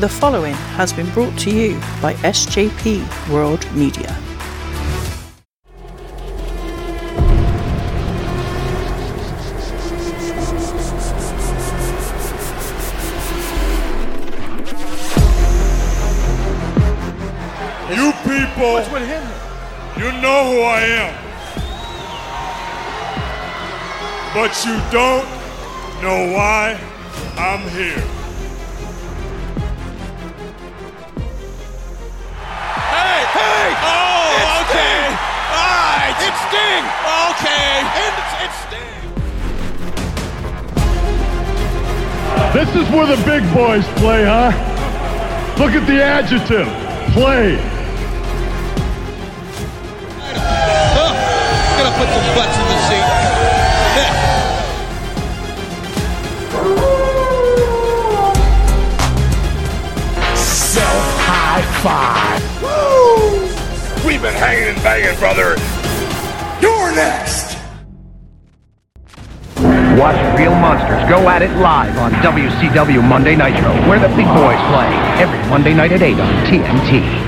The following has been brought to you by SJP World Media. You people, What's with him? you know who I am. But you don't know why I'm here. Sting. Okay. And it's, it's Sting. This is where the big boys play, huh? Look at the adjective. Play. Gonna put some butts in the seat. Self-high-fi. Woo! We've been hanging and banging, brother. You're next. Watch Real Monsters go at it live on WCW Monday Nitro, where the big boys play, every Monday night at 8 on TNT.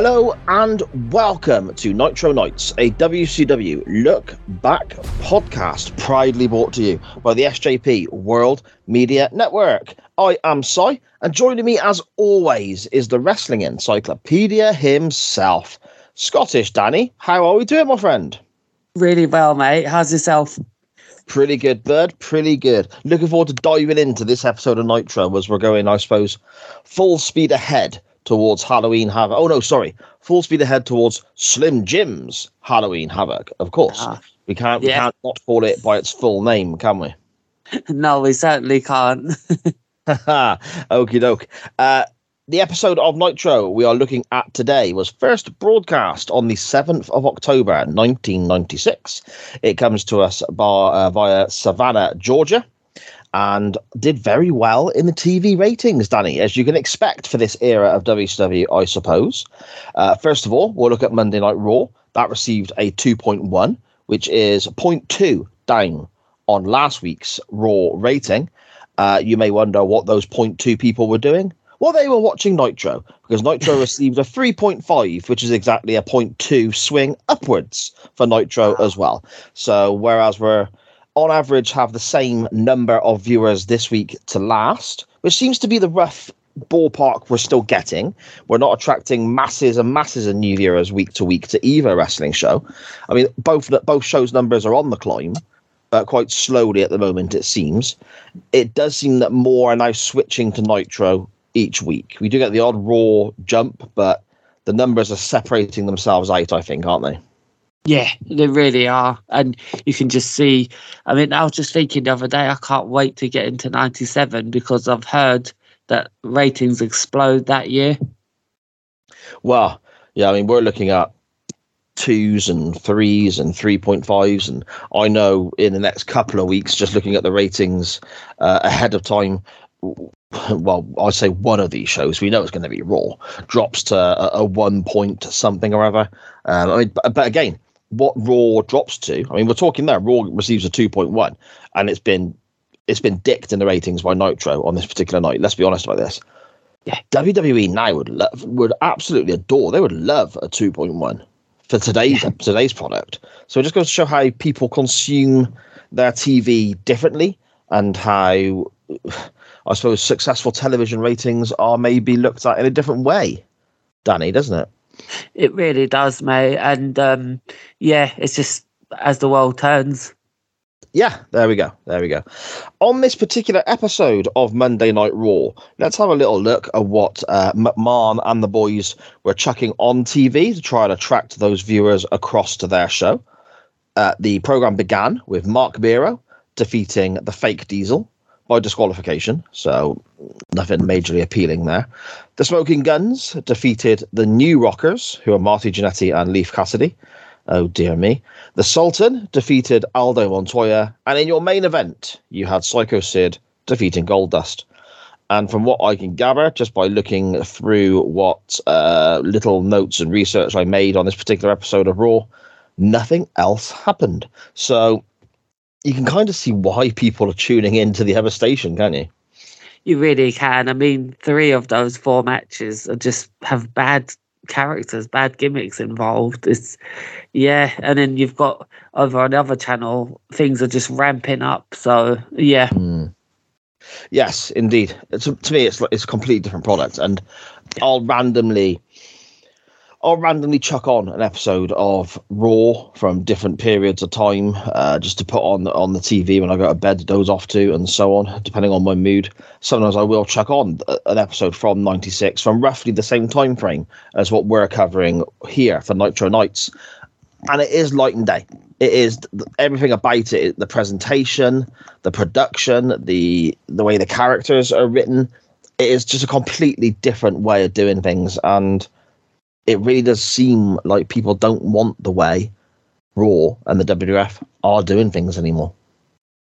Hello and welcome to Nitro Nights, a WCW Look Back podcast, proudly brought to you by the SJP World Media Network. I am Si, and joining me as always is the wrestling encyclopedia himself, Scottish Danny. How are we doing, my friend? Really well, mate. How's yourself? Pretty good, Bird. Pretty good. Looking forward to diving into this episode of Nitro as we're going, I suppose, full speed ahead towards Halloween Havoc. Oh, no, sorry. Full speed ahead towards Slim Jim's Halloween Havoc, of course. Ah, we can't, we yeah. can't not call it by its full name, can we? No, we certainly can't. Okie doke. Uh, the episode of Nitro we are looking at today was first broadcast on the 7th of October 1996. It comes to us by, uh, via Savannah, Georgia, and did very well in the TV ratings, Danny, as you can expect for this era of WCW, I suppose. Uh, first of all, we'll look at Monday Night Raw. That received a 2.1, which is 0.2 down on last week's Raw rating. Uh, you may wonder what those 0.2 people were doing. Well, they were watching Nitro because Nitro received a 3.5, which is exactly a 0.2 swing upwards for Nitro as well. So, whereas we're on average have the same number of viewers this week to last, which seems to be the rough ballpark we're still getting. We're not attracting masses and masses of new viewers week to week to either wrestling show. I mean, both both shows' numbers are on the climb, but quite slowly at the moment it seems. It does seem that more are now switching to Nitro each week. We do get the odd Raw jump, but the numbers are separating themselves out. I think, aren't they? Yeah, they really are. And you can just see. I mean, I was just thinking the other day, I can't wait to get into 97 because I've heard that ratings explode that year. Well, yeah, I mean, we're looking at twos and threes and 3.5s. And I know in the next couple of weeks, just looking at the ratings uh, ahead of time, well, I say one of these shows, we know it's going to be Raw, drops to a, a one point something or other. Um, I mean, but, but again, what Raw drops to, I mean, we're talking there, Raw receives a 2.1, and it's been it's been dicked in the ratings by Nitro on this particular night. Let's be honest about this. Yeah. WWE now would love, would absolutely adore. They would love a 2.1 for today's today's product. So it just goes to show how people consume their TV differently and how I suppose successful television ratings are maybe looked at in a different way. Danny, doesn't it? It really does, mate. And um, yeah, it's just as the world turns. Yeah, there we go. There we go. On this particular episode of Monday Night Raw, let's have a little look at what uh, McMahon and the boys were chucking on TV to try and attract those viewers across to their show. Uh, the program began with Marc Mero defeating the fake Diesel by disqualification, so nothing majorly appealing there. The Smoking Guns defeated the New Rockers, who are Marty Jannetty and Leif Cassidy. Oh dear me. The Sultan defeated Aldo Montoya, and in your main event, you had Psycho Sid defeating Goldust. And from what I can gather, just by looking through what uh, little notes and research I made on this particular episode of Raw, nothing else happened. So you can kind of see why people are tuning into the other station, can't you? You really can. I mean, three of those four matches are just have bad characters, bad gimmicks involved. It's yeah, and then you've got over on the other channel, things are just ramping up. So yeah, Mm. Yes, indeed. It's, to me, it's it's a completely different product, and I'll randomly, I'll randomly chuck on an episode of Raw from different periods of time, uh, just to put on on the TV when I go to bed, doze off to, and so on, depending on my mood. Sometimes I will chuck on an episode from '96 from roughly the same time frame as what we're covering here for Nitro Nights, and it is light and day. It is everything about it, the presentation, the production, the the way the characters are written. It is just a completely different way of doing things, and it really does seem like people don't want the way Raw and the WWF are doing things anymore.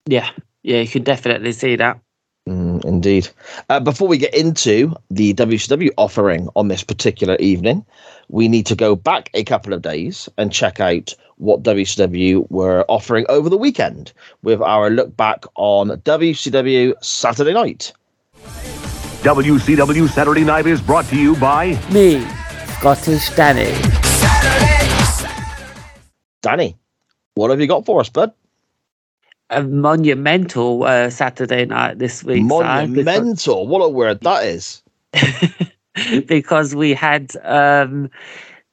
yeah, yeah. You can definitely see that. Mm, indeed. Uh, before we get into the WCW offering on this particular evening, we need to go back a couple of days and check out what WCW were offering over the weekend with our look back on WCW Saturday night. WCW Saturday Night is brought to you by Me, Scottish Danny. Danny, what have you got for us, bud? A monumental uh, Saturday night this week. Si, because- Monumental. What a word that is. because we had um,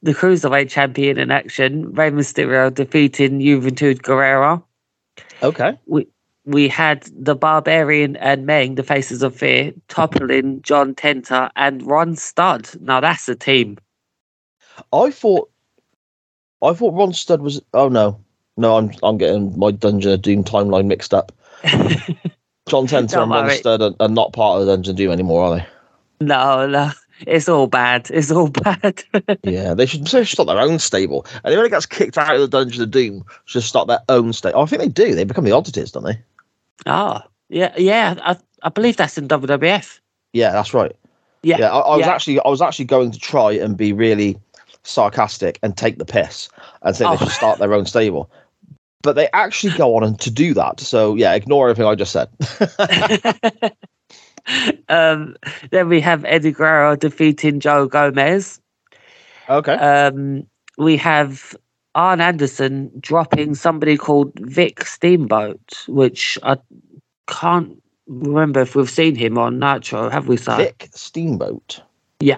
the cruiserweight champion in action, Rey Mysterio defeating Juventud Guerrero. Okay. We we had the Barbarian and Meng, the Faces of Fear, toppling John Tenta and Ron Studd. Now that's a team. I thought I thought Ron Studd was oh no. No, I'm I'm getting my Dungeon of Doom timeline mixed up. John Tenta and Ron. Studd are, are not part of the Dungeon of Doom anymore, are they? no, no, it's all bad. It's all bad. Yeah, they should, they should start their own stable. Anyone gets kicked out of the Dungeon of Doom, should start their own stable. Oh, I think they do. They become the oddities, don't they? oh, yeah, yeah. I, I believe that's in WWF. Yeah, that's right. Yeah, Yeah, I, I was yeah. actually I was actually going to try and be really sarcastic and take the piss and say Oh. they should start their own stable. But they actually go on and to do that. So yeah, ignore everything I just said. um, then we have Eddie Guerrero defeating Joe Gomez. okay. Um, we have Arn Anderson dropping somebody called Vic Steamboat, which I can't remember if we've seen him on Nitro, have we, Si? Vic Steamboat. Yeah.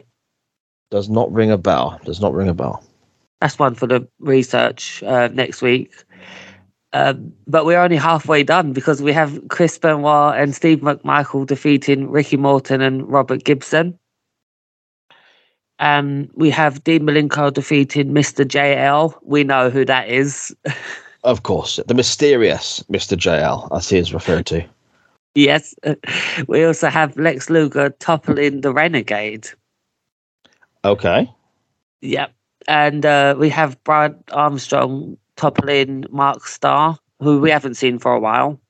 Does not ring a bell. Does not ring a bell. That's one for the research uh, next week. Um, but we're only halfway done because we have Chris Benoit and Steve McMichael defeating Ricky Morton and Robert Gibson. Um, we have Dean Malenko defeating Mr. JL. We know who that is. Of course, the mysterious Mr. JL, as he is referred to. yes. We also have Lex Luger toppling the Renegade. Okay. Yep. And uh, we have Brad Armstrong toppling Mark Starr, who we haven't seen for a while.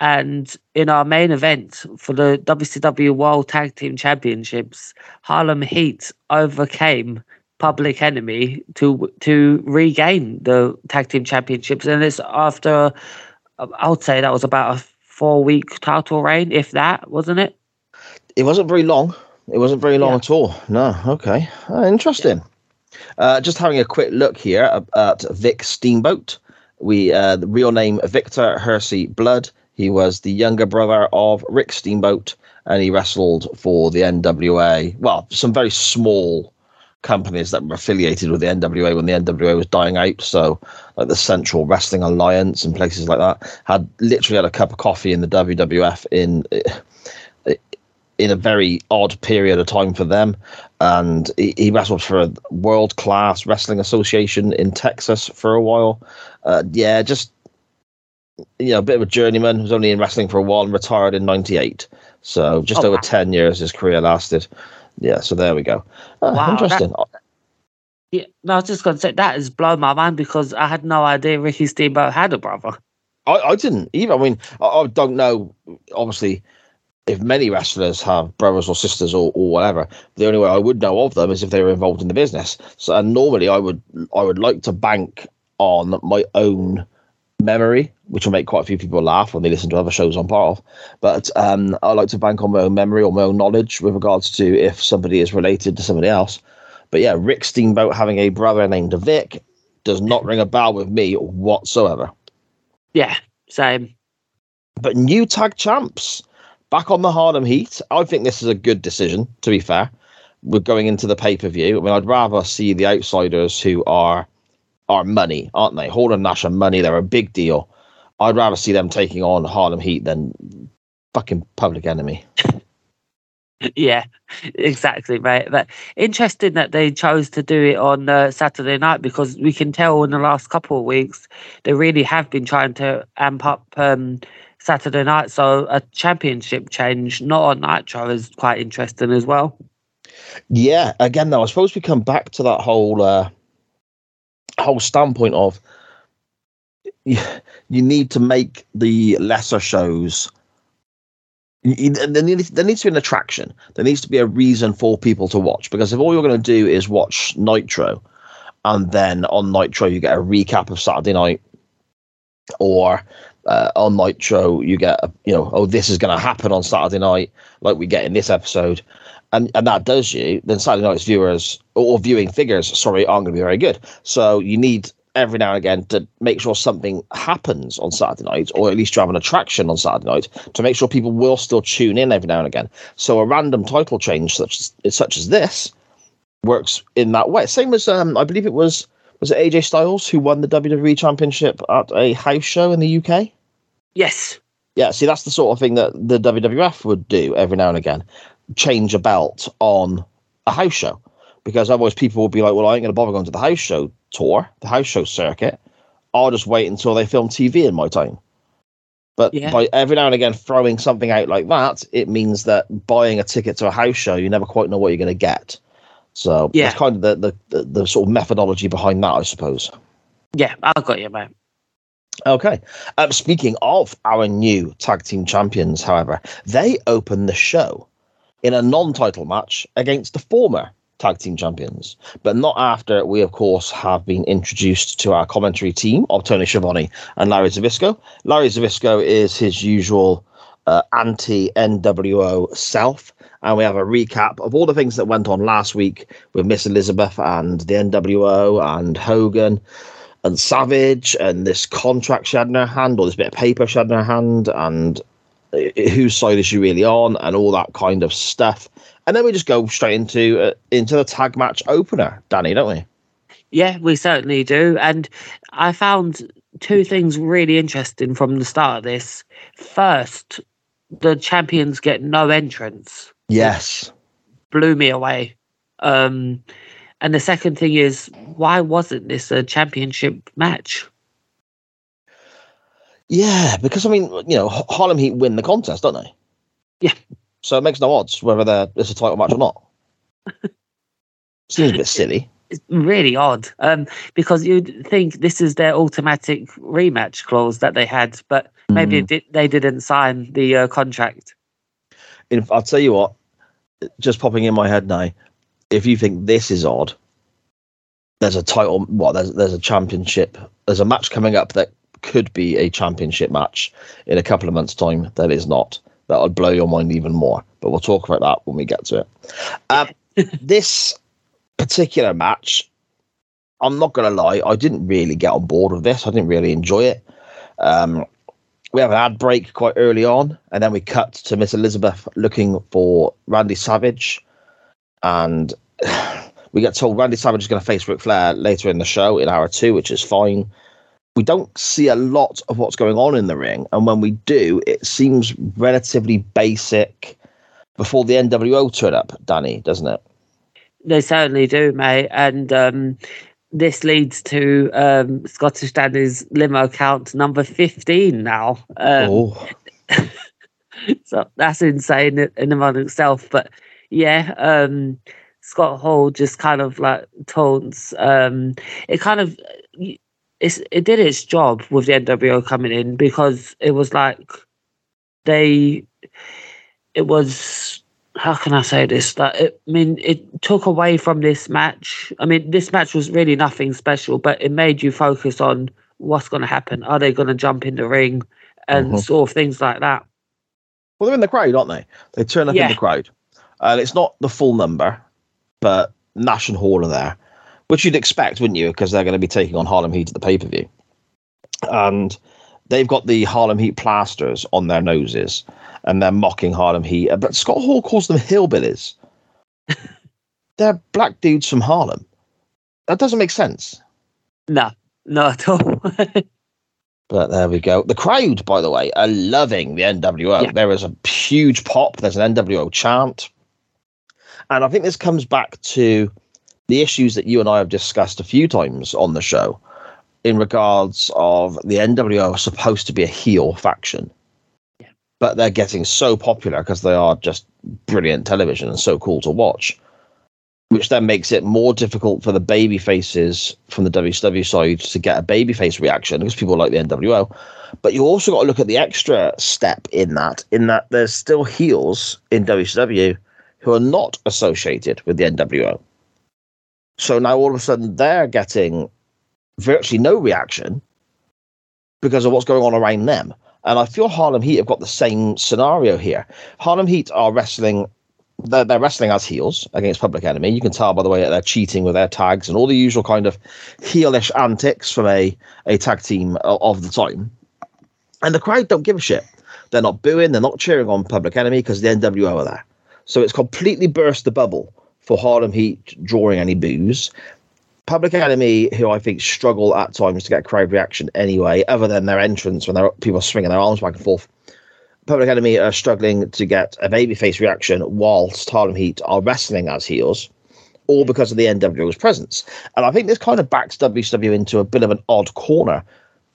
And in our main event for the WCW World Tag Team Championships, Harlem Heat overcame Public Enemy to to regain the Tag Team Championships, and it's after I would say that was about a four week title reign, if that wasn't it. It wasn't very long. It wasn't very long Yeah. at all. No. Okay. Uh, interesting. Uh, just having a quick look here at, at Vic Steamboat. We uh, the real name Victor Hersey Blood. He was the younger brother of Rick Steamboat, and he wrestled for the NWA. Well, some very small companies that were affiliated with the NWA when the NWA was dying out. So, like the Central Wrestling Alliance and places like that, had literally had a cup of coffee in the WWF in in a very odd period of time for them. And he, he wrestled for a world class wrestling association in Texas for a while. Uh, yeah, just you know, a bit of a journeyman. Was only in wrestling for a while and retired in '98. So just Oh, over wow. ten years his career lasted. Yeah, so there we go. Ah, Wow, interesting. Yeah, no, I was just going to say that has blown my mind because I had no idea Ricky Steamboat had a brother. I, I didn't either. I mean, I, I don't know. Obviously, if many wrestlers have brothers or sisters or, or whatever, the only way I would know of them is if they were involved in the business. So and normally I would I would like to bank on my own memory, which will make quite a few people laugh when they listen to other shows I'm part of. But um, I like to bank on my own memory or my own knowledge with regards to if somebody is related to somebody else. But yeah, Rick Steamboat having a brother named Vic does not ring a bell with me whatsoever. Yeah, same. But new tag champs back on the Harlem Heat. I think this is a good decision, to be fair. We're going into the pay per view. I mean, I'd rather see the outsiders who are are money, aren't they? Hall and Nash are money. They're a big deal. I'd rather see them taking on Harlem Heat than fucking Public Enemy. yeah, exactly, right. But interesting that they chose to do it on uh, Saturday night because we can tell in the last couple of weeks they really have been trying to amp up um, Saturday night. So a championship change, not on Nitro, is quite interesting as well. Yeah, again, though, I suppose we come back to that whole uh, whole standpoint of you, need to make the lesser shows there needs, there needs to be an attraction. There needs to be a reason for people to watch because if all you're going to do is watch Nitro, and then on Nitro you get a recap of Saturday night, or uh, on Nitro you get a, you know oh this is going to happen on Saturday night like we get in this episode, and and that does you then Saturday night's viewers or viewing figures sorry aren't going to be very good. So you need every now and again to make sure something happens on Saturday night, or at least you have an attraction on Saturday night to make sure people will still tune in every now and again. So a random title change such as, such as this works in that way. Same as um, I believe it was was it AJ Styles who won the WWE Championship at a house show in the UK. Yes. Yeah. See, that's the sort of thing that the WWF would do every now and again, change a belt on a house show because otherwise people would be like, well, I ain't going to bother going to the house show tour, the house show circuit. I'll just wait until they film TV in my time. But yeah. by every now and again throwing something out like that, it means that buying a ticket to a house show, you never quite know what you're going to get. So yeah, that's kind of the, the, the, the sort of methodology behind that, I suppose. Yeah, I've got you, mate. Okay. Um, speaking of our new tag team champions, however, they open the show in a non-title match against the former tag team champions, but not after we, of course, have been introduced to our commentary team of Tony Schiavone and Larry Zbyszko. Larry Zbyszko is his usual uh, anti NWO self, and we have a recap of all the things that went on last week with Miss Elizabeth and the NWO and Hogan and Savage and this contract she had in her hand or this bit of paper she had in her hand and whose side is she really on and all that kind of stuff and then we just go straight into uh, into the tag match opener, Danny, don't we? Yeah, we certainly do. And I found two things really interesting from the start of this. First, the champions get no entrance. Yes. Blew me away. Um, and the second thing is, why wasn't this a championship match? Yeah, because I mean, you know, Harlem Heat win the contest, don't they? Yeah. So it makes no odds whether there's a title match or not. Seems a bit silly. It's really odd um, because you'd think this is their automatic rematch clause that they had, but maybe mm. they didn't sign the uh, contract. If, I'll tell you what, just popping in my head now, if you think this is odd, there's a title, what, there's, there's a championship, there's a match coming up that could be a championship match in a couple of months' time that is not that'll blow your mind even more. But we'll talk about that when we get to it. Um, this particular match, I'm not going to lie, I didn't really get on board with this. I didn't really enjoy it. Um, we have an ad break quite early on, and then we cut to Miss Elizabeth looking for Randy Savage, and we get told Randy Savage is going to face Ric Flair later in the show in hour two, which is fine we don't see a lot of what's going on in the ring. And when we do, it seems relatively basic before the NWO turn up, Danny, doesn't it? They certainly do, mate. And um, this leads to um, Scottish Danny's limo count number 15 now. Um, oh. so that's insane in and of itself. But yeah, um, Scott Hall just kind of like taunts. Um, it kind of it's it did its job with the NWO coming in because it was like they it was how can I say this? That it, I mean, it took away from this match. I mean, this match was really nothing special, but it made you focus on what's going to happen. Are they going to jump in the ring and Mhm. sort of things like that? Well, they're in the crowd, aren't they? They turn up Yeah. in the crowd. And it's not the full number, but Nash and Hall are there, which you'd expect, wouldn't you? Because they're going to be taking on Harlem Heat at the pay per view. And they've got the Harlem Heat plasters on their noses and they're mocking Harlem Heat. Uh, but Scott Hall calls them hillbillies. they're black dudes from Harlem. That doesn't make sense. No, not at all. But there we go. The crowd, by the way, are loving the NWO. Yeah. There is a huge pop. There's an NWO chant. And I think this comes back to the issues that you and I have discussed a few times on the show in regards of the NWO are supposed to be a heel faction. But they're getting so popular because they are just brilliant television and so cool to watch. Which then makes it more difficult for the baby faces from the WCW side to get a babyface reaction because people like the NWO. But you also got to look at the extra step in that, in that there's still heels in WCW who are not associated with the NWO. So now all of a sudden they're getting virtually no reaction because of what's going on around them. And I feel Harlem Heat have got the same scenario here. Harlem Heat are wrestling, they're, they're wrestling as heels against Public Enemy. You can tell by the way that they're cheating with their tags and all the usual kind of heelish antics from a, a tag team of the time. And the crowd don't give a shit. They're not booing, they're not cheering on Public Enemy because the NWO are there. So it's completely burst the bubble for Harlem Heat drawing any boos. Public Enemy, who I think struggle at times to get crowd reaction anyway, other than their entrance when people swinging their arms back and forth. Public Enemy are struggling to get a babyface reaction whilst Harlem Heat are wrestling as heels, all because of the NWO's presence. And I think this kind of backs WCW into a bit of an odd corner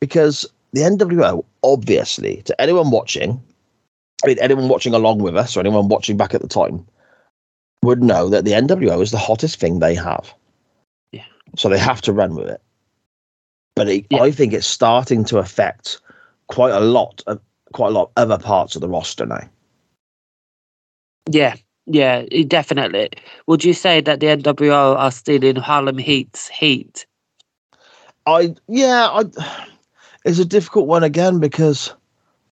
because the NWO, obviously, to anyone watching, I mean, anyone watching along with us or anyone watching back at the time, would know that the NWO is the hottest thing they have. So they have to run with it. But it, Yeah. I think it's starting to affect quite a lot of quite a lot of other parts of the roster now. yeah, yeah, definitely. Would you say that the NWO are stealing Harlem Heat's heat? I yeah, I it's a difficult one again because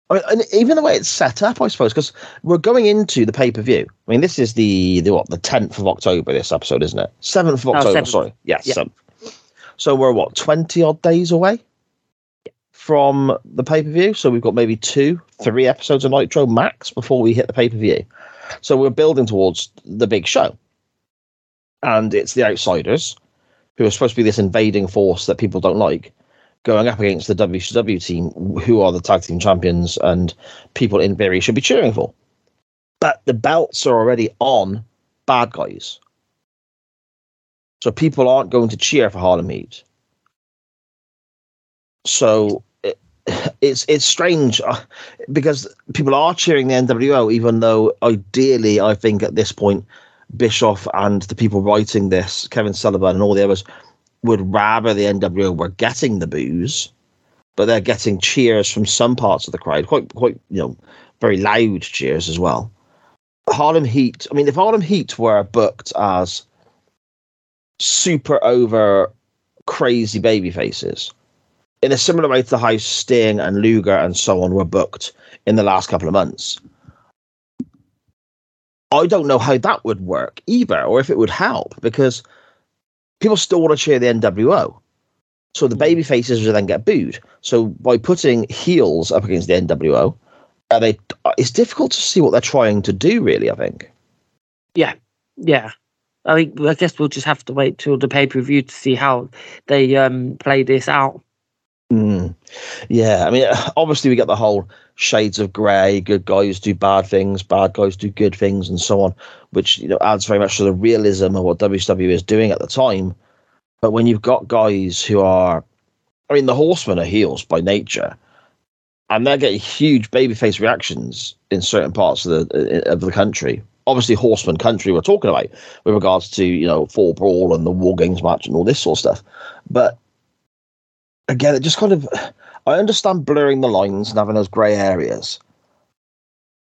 I mean, and even the way it's set up, I suppose, because we're going into the pay per view. I mean, this is the the what the tenth of October. This episode, isn't it? Seventh of oh, October. 7th. Sorry, yes, Yeah. 7th. So we're what twenty odd days away from the pay per view. So we've got maybe two, three episodes of Nitro max before we hit the pay per view. So we're building towards the big show, and it's the outsiders who are supposed to be this invading force that people don't like going up against the WCW team, who are the tag team champions and people in theory should be cheering for. But the belts are already on bad guys. So people aren't going to cheer for Harlem Heat. So it, it's it's strange uh, because people are cheering the NWO, even though ideally, I think at this point, Bischoff and the people writing this, Kevin Sullivan and all the others, would rather the NWO were getting the boos, but they're getting cheers from some parts of the crowd, quite quite you know, very loud cheers as well. Harlem Heat. I mean, if Harlem Heat were booked as super over crazy baby faces, in a similar way to how Sting and Luger and so on were booked in the last couple of months, I don't know how that would work either, or if it would help because people still want to cheer the NWO. So the baby faces will then get booed. So by putting heels up against the NWO, are they? It's difficult to see what they're trying to do. Really, I think. Yeah, yeah. I think I guess we'll just have to wait till the pay per view to see how they um play this out. Mm. Yeah, I mean, obviously we get the whole shades of grey. Good guys do bad things, bad guys do good things, and so on, which you know adds very much to the realism of what WCW is doing at the time. But when you've got guys who are, I mean, the Horsemen are heels by nature, and they're getting huge babyface reactions in certain parts of the of the country. Obviously, Horseman country we're talking about with regards to you know Fall Brawl and the War Games match and all this sort of stuff, but again, it just kind of I understand blurring the lines and having those grey areas.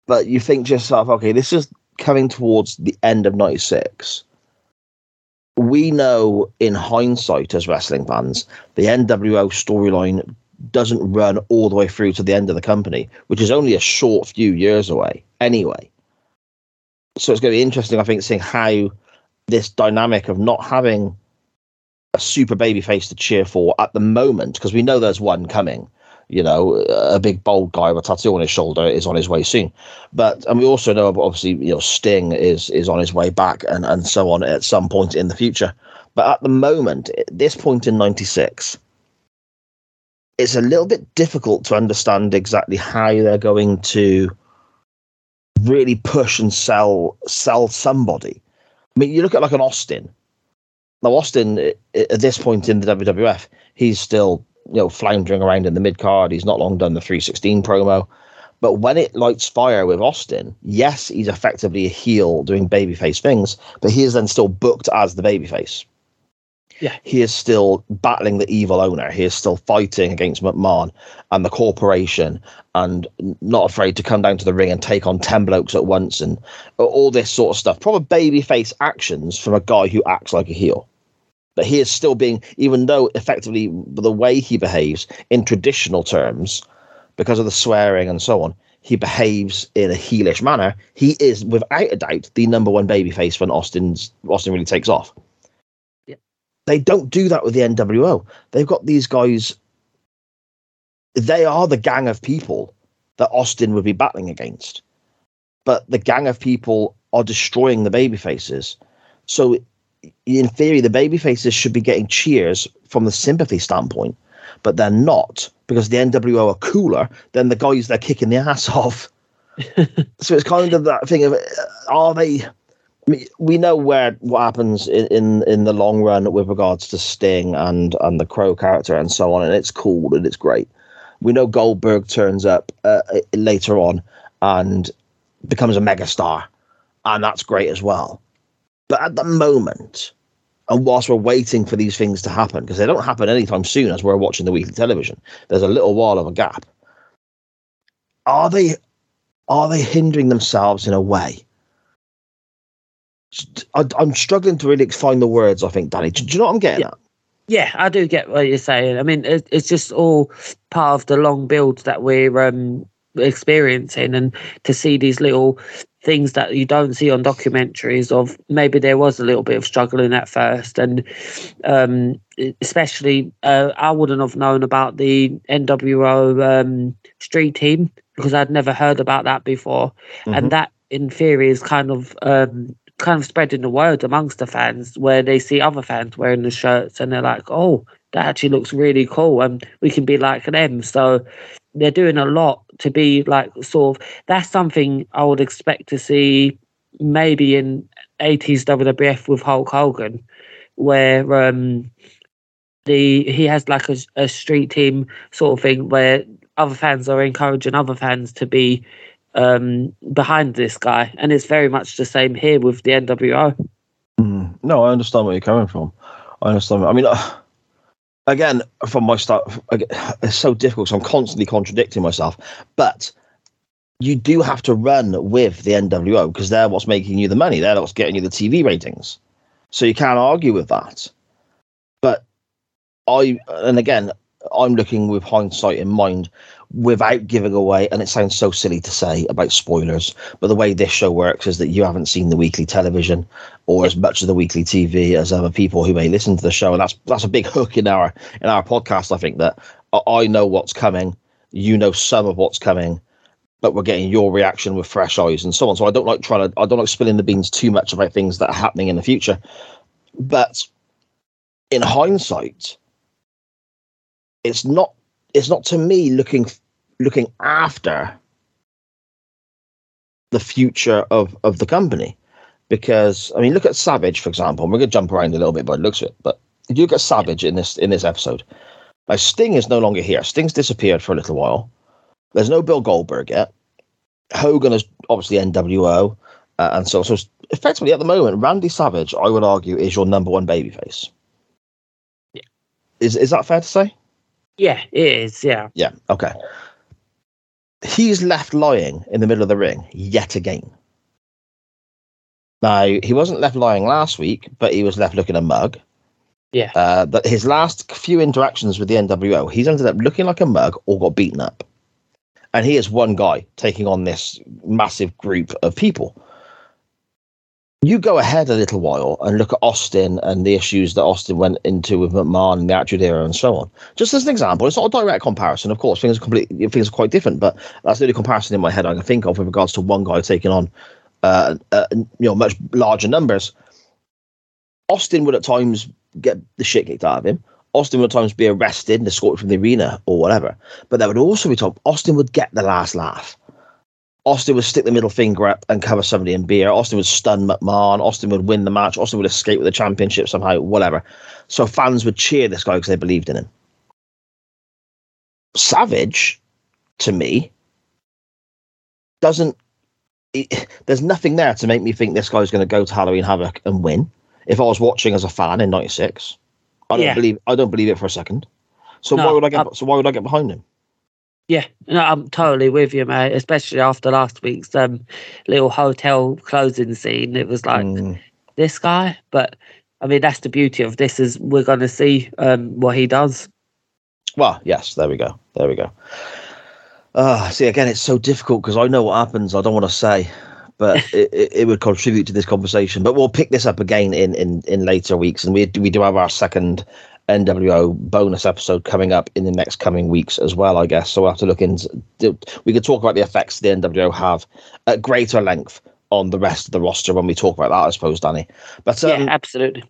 but you think to yourself, okay, this is coming towards the end of '96. We know in hindsight, as wrestling fans, the NWO storyline doesn't run all the way through to the end of the company, which is only a short few years away anyway. So it's going to be interesting, I think, seeing how this dynamic of not having a super baby face to cheer for at the moment, because we know there's one coming. You know, a big bold guy with a tattoo on his shoulder is on his way soon. But and we also know obviously, you know, Sting is is on his way back and, and so on at some point in the future. But at the moment, at this point in ninety six, it's a little bit difficult to understand exactly how they're going to really push and sell sell somebody. I mean, you look at like an Austin. Now, Austin at this point in the WWF, he's still you know floundering around in the mid card. He's not long done the 316 promo. But when it lights fire with Austin, yes, he's effectively a heel doing babyface things, but he is then still booked as the babyface. Yeah. He is still battling the evil owner. He is still fighting against McMahon and the corporation and not afraid to come down to the ring and take on 10 blokes at once and all this sort of stuff. Proper babyface actions from a guy who acts like a heel. But he is still being, even though effectively the way he behaves in traditional terms, because of the swearing and so on, he behaves in a heelish manner. He is, without a doubt, the number one babyface when Austin's Austin really takes off. They don't do that with the NWO. They've got these guys. They are the gang of people that Austin would be battling against, but the gang of people are destroying the baby faces. So, in theory, the baby faces should be getting cheers from the sympathy standpoint, but they're not because the NWO are cooler than the guys they're kicking the ass off. so it's kind of that thing of uh, are they we know where what happens in, in, in the long run with regards to Sting and and the Crow character and so on, and it's cool and it's great. We know Goldberg turns up uh, later on and becomes a megastar, and that's great as well. But at the moment, and whilst we're waiting for these things to happen, because they don't happen anytime soon, as we're watching the weekly television, there's a little while of a gap. Are they are they hindering themselves in a way? I, am struggling to really find the words. I think, Danny. Do, do you know what I'm getting yeah. at? Yeah, I do get what you're saying. I mean, it, it's just all part of the long build that we're um, experiencing, and to see these little things that you don't see on documentaries of maybe there was a little bit of struggling at first and um, especially uh, i wouldn't have known about the nwo um, street team because i'd never heard about that before mm-hmm. and that in theory is kind of um, kind of spreading the word amongst the fans where they see other fans wearing the shirts and they're like, oh, that actually looks really cool and we can be like them. So they're doing a lot to be like sort of that's something I would expect to see maybe in 80s WWF with Hulk Hogan, where um, the he has like a, a street team sort of thing where other fans are encouraging other fans to be um, behind this guy, and it's very much the same here with the NWO. Mm, no, I understand where you're coming from. I understand. I mean, uh, again, from my start, it's so difficult. So I'm constantly contradicting myself, but you do have to run with the NWO because they're what's making you the money. They're what's getting you the TV ratings. So you can't argue with that. But I, and again, I'm looking with hindsight in mind without giving away, and it sounds so silly to say about spoilers, but the way this show works is that you haven't seen the weekly television or as much of the weekly TV as other people who may listen to the show, and that's that's a big hook in our in our podcast. I think that I know what's coming, you know some of what's coming, but we're getting your reaction with fresh eyes and so on. So I don't like trying to I don't like spilling the beans too much about things that are happening in the future, but in hindsight, it's not it's not to me looking looking after the future of of the company because I mean look at Savage for example. We're gonna jump around a little bit, but it looks it. But you look at Savage in this in this episode. Now Sting is no longer here. Sting's disappeared for a little while. There's no Bill Goldberg yet. Hogan is obviously NWO, uh, and so so effectively at the moment, Randy Savage, I would argue, is your number one babyface. Yeah. Is is that fair to say? Yeah, it is. Yeah. Yeah. Okay. he's left lying in the middle of the ring yet again. Now, he wasn't left lying last week, but he was left looking a mug. Yeah. Uh, but his last few interactions with the NWO, he's ended up looking like a mug or got beaten up. And he is one guy taking on this massive group of people. You go ahead a little while and look at Austin and the issues that Austin went into with McMahon and the Attitude Era and so on. Just as an example, it's not a direct comparison, of course. Things are completely things are quite different, but that's the only comparison in my head I can think of with regards to one guy taking on, uh, uh, you know, much larger numbers. Austin would at times get the shit kicked out of him. Austin would at times be arrested and escorted from the arena or whatever. But there would also be times Austin would get the last laugh. Austin would stick the middle finger up and cover somebody in beer. Austin would stun McMahon. Austin would win the match. Austin would escape with the championship somehow, whatever. So fans would cheer this guy because they believed in him. Savage, to me, doesn't. It, there's nothing there to make me think this guy's going to go to Halloween Havoc and win. If I was watching as a fan in '96, I don't Yeah. believe. I don't believe it for a second. So No, why would I get? Uh, I- so why would I get behind him? Yeah, no, I'm totally with you, mate. Especially after last week's um, little hotel closing scene, it was like Mm. this guy. But I mean, that's the beauty of this is we're going to see um, what he does. Well, yes, there we go. There we go. Uh, see, again, it's so difficult because I know what happens. I don't want to say, but it, it, it would contribute to this conversation. But we'll pick this up again in, in, in later weeks. And we, we do have our second NWO bonus episode coming up in the next coming weeks as well, I guess. So we'll have to look into We could talk about the effects the NWO have at greater length on the rest of the roster when we talk about that, I suppose, Danny. But um, yeah, absolutely.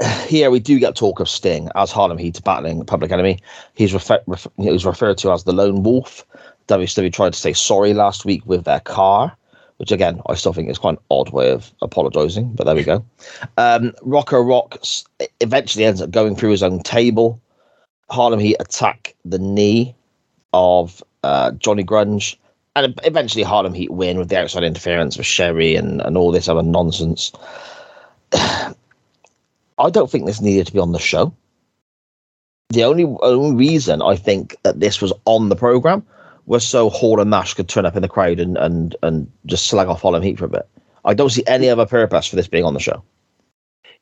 here we do get talk of Sting as Harlem Heat battling Public Enemy. He's refer- ref- he was referred to as the Lone Wolf. WCW tried to say sorry last week with their car, which again I still think is quite an odd way of apologising, but there we go. Um, Rocco Rock eventually ends up going through his own table. Harlem Heat attack the knee of uh, Johnny Grunge. And eventually Harlem Heat win with the outside interference with Sherri and, and all this other nonsense. I don't think this needed to be on the show. The only only reason I think that this was on the program was so Hall and Nash could turn up in the crowd and and and just slag off Harlem Heat for a bit. I don't see any other purpose for this being on the show.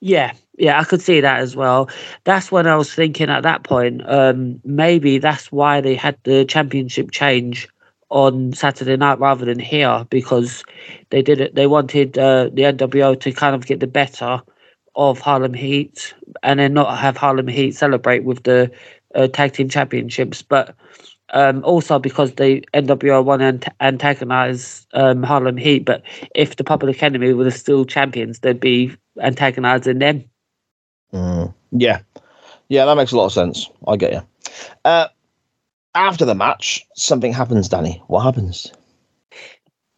Yeah, yeah, I could see that as well. That's when I was thinking at that point, um, maybe that's why they had the championship change on Saturday night rather than here because they did it. They wanted uh, the NWO to kind of get the better of Harlem Heat and then not have Harlem Heat celebrate with the uh, tag team championships, but um, also because the NWO want to ant- antagonize um, Harlem Heat. But if the Public Enemy were still champions, they'd be antagonizing them. Mm, yeah, yeah, that makes a lot of sense. I get you. Uh, after the match, something happens, Danny. What happens?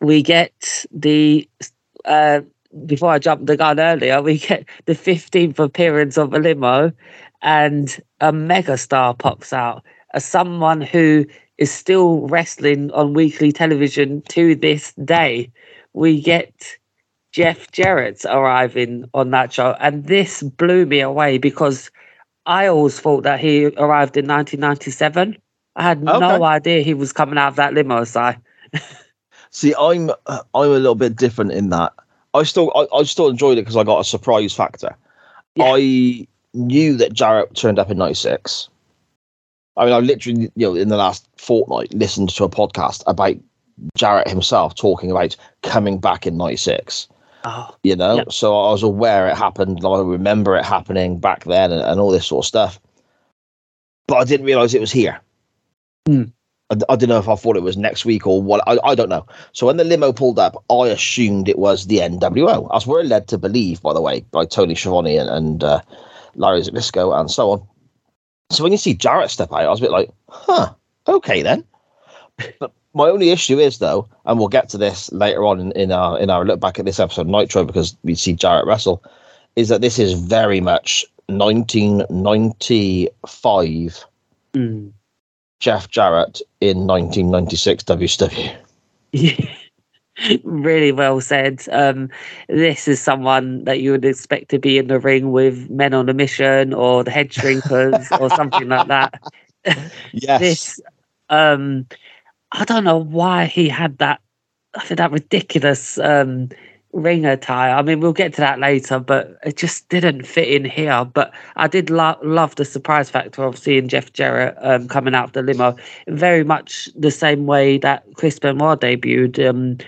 we get the uh before I jumped the gun earlier, we get the 15th appearance of a limo and a megastar pops out as someone who is still wrestling on weekly television to this day. We get Jeff Jarrett arriving on that show, and this blew me away because I always thought that he arrived in 1997. I had no idea he was coming out of that limo, Si. See, I'm uh, I'm a little bit different in that. I still I, I still enjoyed it because I got a surprise factor. Yeah. I knew that Jarrett turned up in '96. I mean, I literally, you know, in the last fortnight, listened to a podcast about Jarrett himself talking about coming back in '96. Oh, You know, so I was aware it happened. I remember it happening back then, and, and all this sort of stuff. But I didn't realize it was here. Hmm. I, I don't know if I thought it was next week or what. I, I don't know. So when the limo pulled up, I assumed it was the NWO, as we're led to believe, by the way, by Tony Schiavone and, and uh, Larry Zbyszko and so on. So when you see Jarrett step out, I was a bit like, huh, okay then. But my only issue is though, and we'll get to this later on in, in our in our look back at this episode of Nitro because we see Jarrett wrestle, is that this is very much 1995 mm. Jeff Jarrett in 1996 WCW. really well said. Um, this is someone that you would expect to be in the ring with Men on a Mission or the Head Shrinkers or something like that. Yes. This, um, I don't know why he had that. I think that ridiculous um, ring attire. I mean, we'll get to that later, but it just didn't fit in here. But I did lo- love the surprise factor of seeing Jeff Jarrett um, coming out of the limo, very much the same way that Chris Benoit debuted um,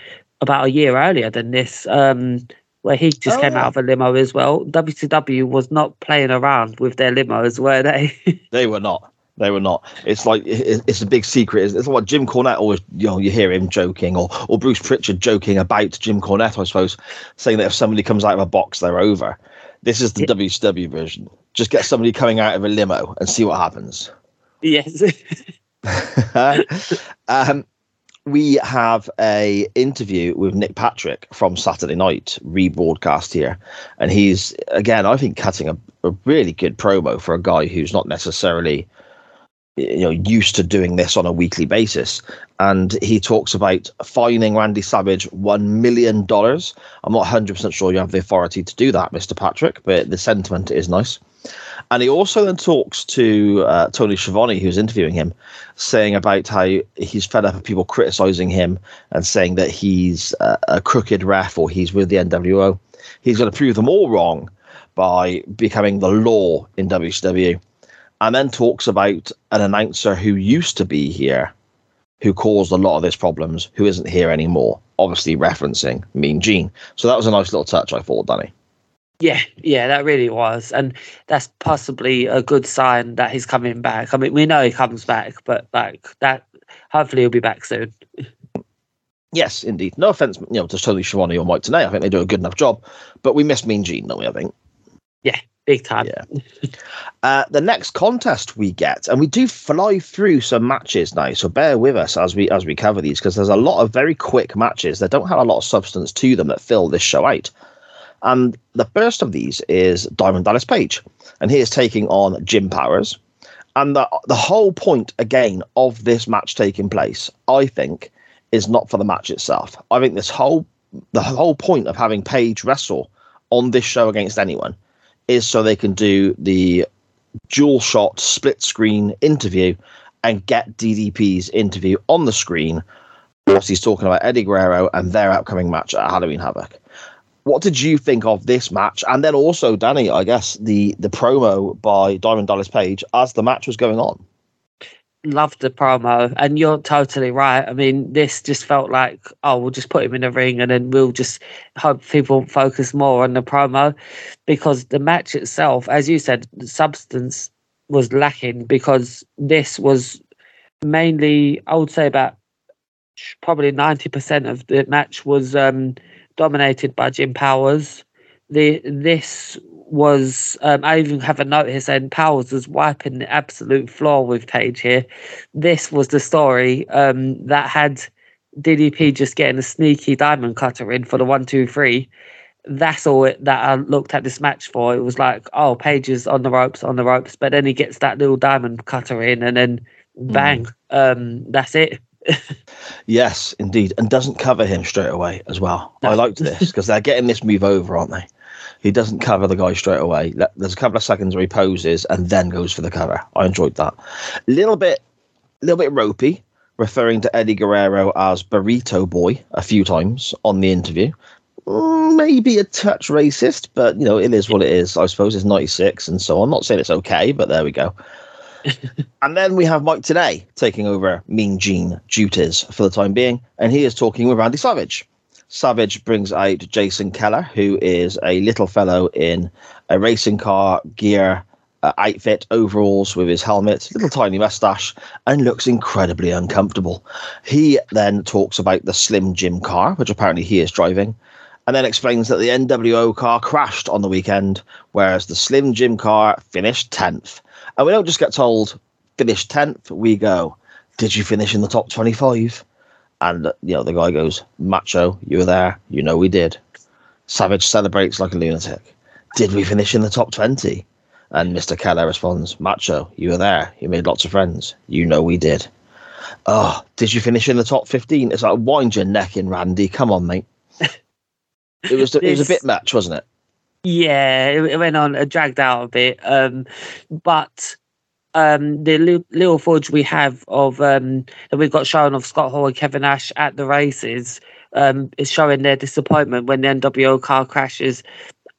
about a year earlier than this. Um, where he just Oh, came yeah. out of a limo as well. WCW was not playing around with their limos, were they? They were not. They were not. It's like it's a big secret. It's, like Jim Cornette always, you know, you hear him joking, or or Bruce Pritchard joking about Jim Cornette, I suppose, saying that if somebody comes out of a box, they're over. This is the Yeah. WCW version. Just get somebody coming out of a limo and see what happens. yes. um, we have a interview with Nick Patrick from Saturday Night rebroadcast here, and he's again, I think, cutting a, a really good promo for a guy who's not necessarily you know used to doing this on a weekly basis. And he talks about fining randy savage one million dollars. I'm not 100% sure you have the authority to do that mr patrick but the sentiment is nice and he also then talks to uh, Tony Schiavone, who's interviewing him, saying about how he's fed up of people criticizing him and saying that he's uh, a crooked ref or he's with the NWO. He's going to prove them all wrong by becoming the law in WCW. And then talks about an announcer who used to be here, who caused a lot of these problems, who isn't here anymore. Obviously, referencing Mean Gene. So that was a nice little touch, I thought, Danny. Yeah, yeah, that really was. And that's possibly a good sign that he's coming back. I mean, we know he comes back, but like that, hopefully he'll be back soon. Yes, indeed. No offense, you know, to Tony Schiavone or Mike Tenay. I think they do a good enough job, but we miss Mean Gene, don't we? I think. Yeah, big time. Yeah. Uh, the next contest we get, and we do fly through some matches now, so bear with us as we as we cover these because there's a lot of very quick matches that don't have a lot of substance to them that fill this show out. And the first of these is Diamond Dallas Page, and he is taking on Jim Powers. And the the whole point again of this match taking place, I think, is not for the match itself. I think this whole the whole point of having Page wrestle on this show against anyone is so they can do the dual shot split screen interview and get DDP's interview on the screen whilst he's talking about Eddie Guerrero and their upcoming match at Halloween Havoc. What did you think of this match? And then also, Danny, I guess the the promo by Diamond Dallas Page as the match was going on. Loved the promo, and you're totally right. I mean, this just felt like, oh, we'll just put him in the ring, and then we'll just hope people focus more on the promo, because the match itself, as you said, the substance was lacking because this was mainly, I would say, about probably ninety percent of the match was um, dominated by Jim Powers. The this was um, I even have a note here saying Powers was wiping the absolute floor with Page here. This was the story um, that had DDP just getting a sneaky diamond cutter in for the one two three. That's all it, that I looked at this match for. It was like, oh, Page is on the ropes, on the ropes, but then he gets that little diamond cutter in, and then bang, um, that's it. Yes, indeed, and doesn't cover him straight away as well. I liked this because they're getting this move over, aren't they? He doesn't cover the guy straight away. There's a couple of seconds where he poses and then goes for the cover. I enjoyed that. A little bit, little bit ropey, referring to Eddie Guerrero as Burrito Boy a few times on the interview. Mm, Maybe a touch racist, but you know it is what it is. I suppose it's '96 and so I'm Not saying it's okay, but there we go. And then we have Mike Tenay taking over Mean Gene duties for the time being, and he is talking with Randy Savage. Savage brings out Jason Keller, who is a little fellow in a racing car gear uh, outfit, overalls with his helmet, little tiny mustache, and looks incredibly uncomfortable. He then talks about the Slim Jim car, which apparently he is driving, and then explains that the NWO car crashed on the weekend, whereas the Slim Jim car finished 10th. And we don't just get told finish 10th, we go, Did you finish in the top 25? And, you know, the guy goes, Macho, you were there. You know we did. Savage celebrates like a lunatic. Did we finish in the top 20? And Mr. Keller responds, Macho, you were there. You made lots of friends. You know we did. Oh, did you finish in the top 15? It's like, wind your neck in, Randy. Come on, mate. It was, it was a bit much, wasn't it? Yeah, it, it went on, it dragged out a bit. Um, but um, the li- little footage we have of um, that we've got shown of Scott Hall and Kevin Nash at the races um, is showing their disappointment when the NWO car crashes.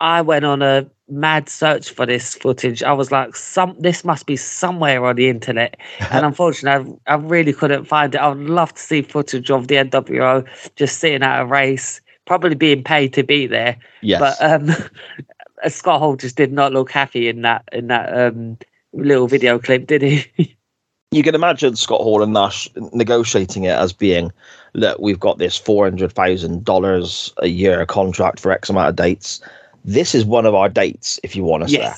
I went on a mad search for this footage. I was like, "Some this must be somewhere on the internet," and unfortunately, I, I really couldn't find it. I would love to see footage of the NWO just sitting at a race, probably being paid to be there. Yes. But um, Scott Hall just did not look happy in that in that um, little video clip, did he? you can imagine Scott Hall and Nash negotiating it as being, look, we've got this four hundred thousand dollars a year contract for X amount of dates. This is one of our dates. If you want us there,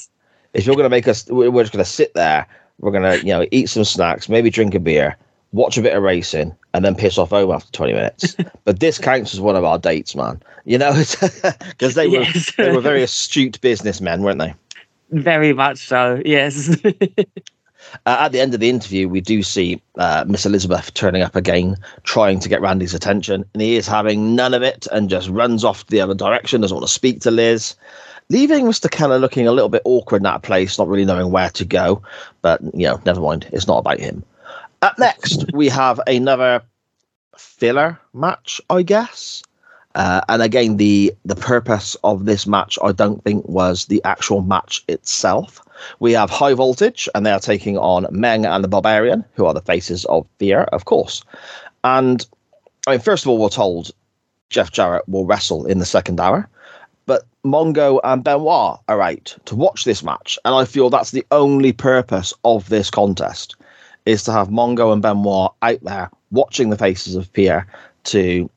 if you're going to make us, we're we're just going to sit there. We're going to, you know, eat some snacks, maybe drink a beer, watch a bit of racing, and then piss off home after twenty minutes. but this counts as one of our dates, man. You know, because they were Yes. they were very astute businessmen, weren't they? Very much so. Yes. Uh, at the end of the interview, we do see uh, Miss Elizabeth turning up again, trying to get Randy's attention, and he is having none of it and just runs off the other direction, doesn't want to speak to Liz, leaving Mr. Keller looking a little bit awkward in that place, not really knowing where to go. But, you know, never mind, it's not about him. Up next, we have another filler match, I guess. Uh, and again, the the purpose of this match, I don't think, was the actual match itself. We have High Voltage, and they are taking on Meng and the Barbarian, who are the faces of Fear, of course. And I mean, first of all, we're told Jeff Jarrett will wrestle in the second hour, but Mongo and Benoit are out to watch this match, and I feel that's the only purpose of this contest is to have Mongo and Benoit out there watching the faces of Fear to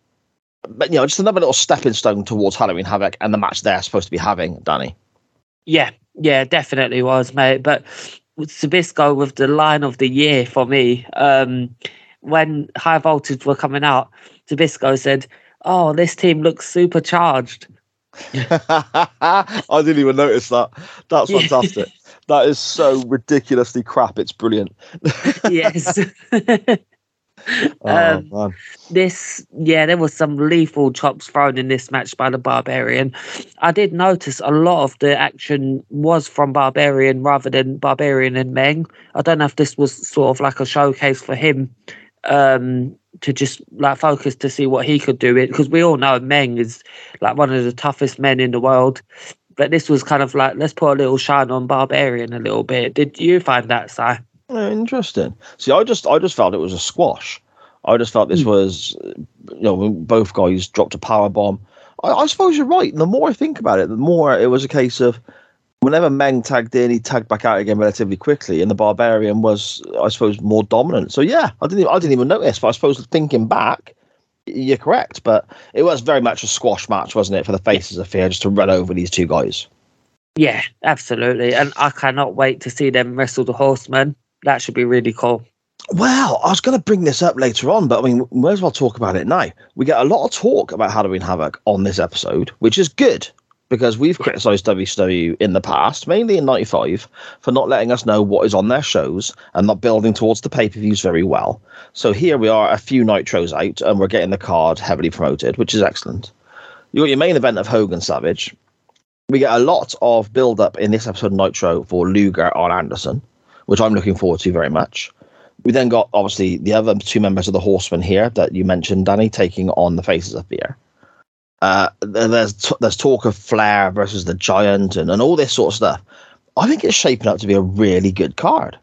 but you know, just another little stepping stone towards Halloween Havoc and the match they're supposed to be having, Danny. Yeah, yeah, definitely was, mate. But Zbyszko with the line of the year for me, um, when high voltage were coming out, Zbyszko said, "Oh, this team looks supercharged." I didn't even notice that. That's fantastic. That is so ridiculously crap. It's brilliant. yes. Oh, Um, man. this yeah there was some lethal chops thrown in this match by the barbarian i did notice a lot of the action was from barbarian rather than barbarian and meng i don't know if this was sort of like a showcase for him um to just like focus to see what he could do it because we all know meng is like one of the toughest men in the world but this was kind of like let's put a little shine on barbarian a little bit did you find that Si? Oh, interesting. See, I just, I just felt it was a squash. I just felt this was, uh, you know, when both guys dropped a power bomb. I, I suppose you're right. And the more I think about it, the more it was a case of whenever Meng tagged in, he tagged back out again relatively quickly, and the Barbarian was, I suppose, more dominant. So yeah, I didn't, even, I didn't even notice. But I suppose thinking back, you're correct. But it was very much a squash match, wasn't it, for the faces of fear, just to run over these two guys. Yeah, absolutely. And I cannot wait to see them wrestle the horsemen. That should be really cool. Well, I was going to bring this up later on, but I mean, we may as well talk about it now. We get a lot of talk about Halloween Havoc on this episode, which is good because we've criticised WCW in the past, mainly in '95, for not letting us know what is on their shows and not building towards the pay per views very well. So here we are, a few nitros out, and we're getting the card heavily promoted, which is excellent. You got your main event of Hogan Savage. We get a lot of build up in this episode of Nitro for Luger on Anderson, which I'm looking forward to very much. We then got obviously the other two members of the Horsemen here that you mentioned, Danny, taking on the Faces of Fear. Uh, there's t- there's talk of Flair versus the Giant and, and all this sort of stuff. I think it's shaping up to be a really good card.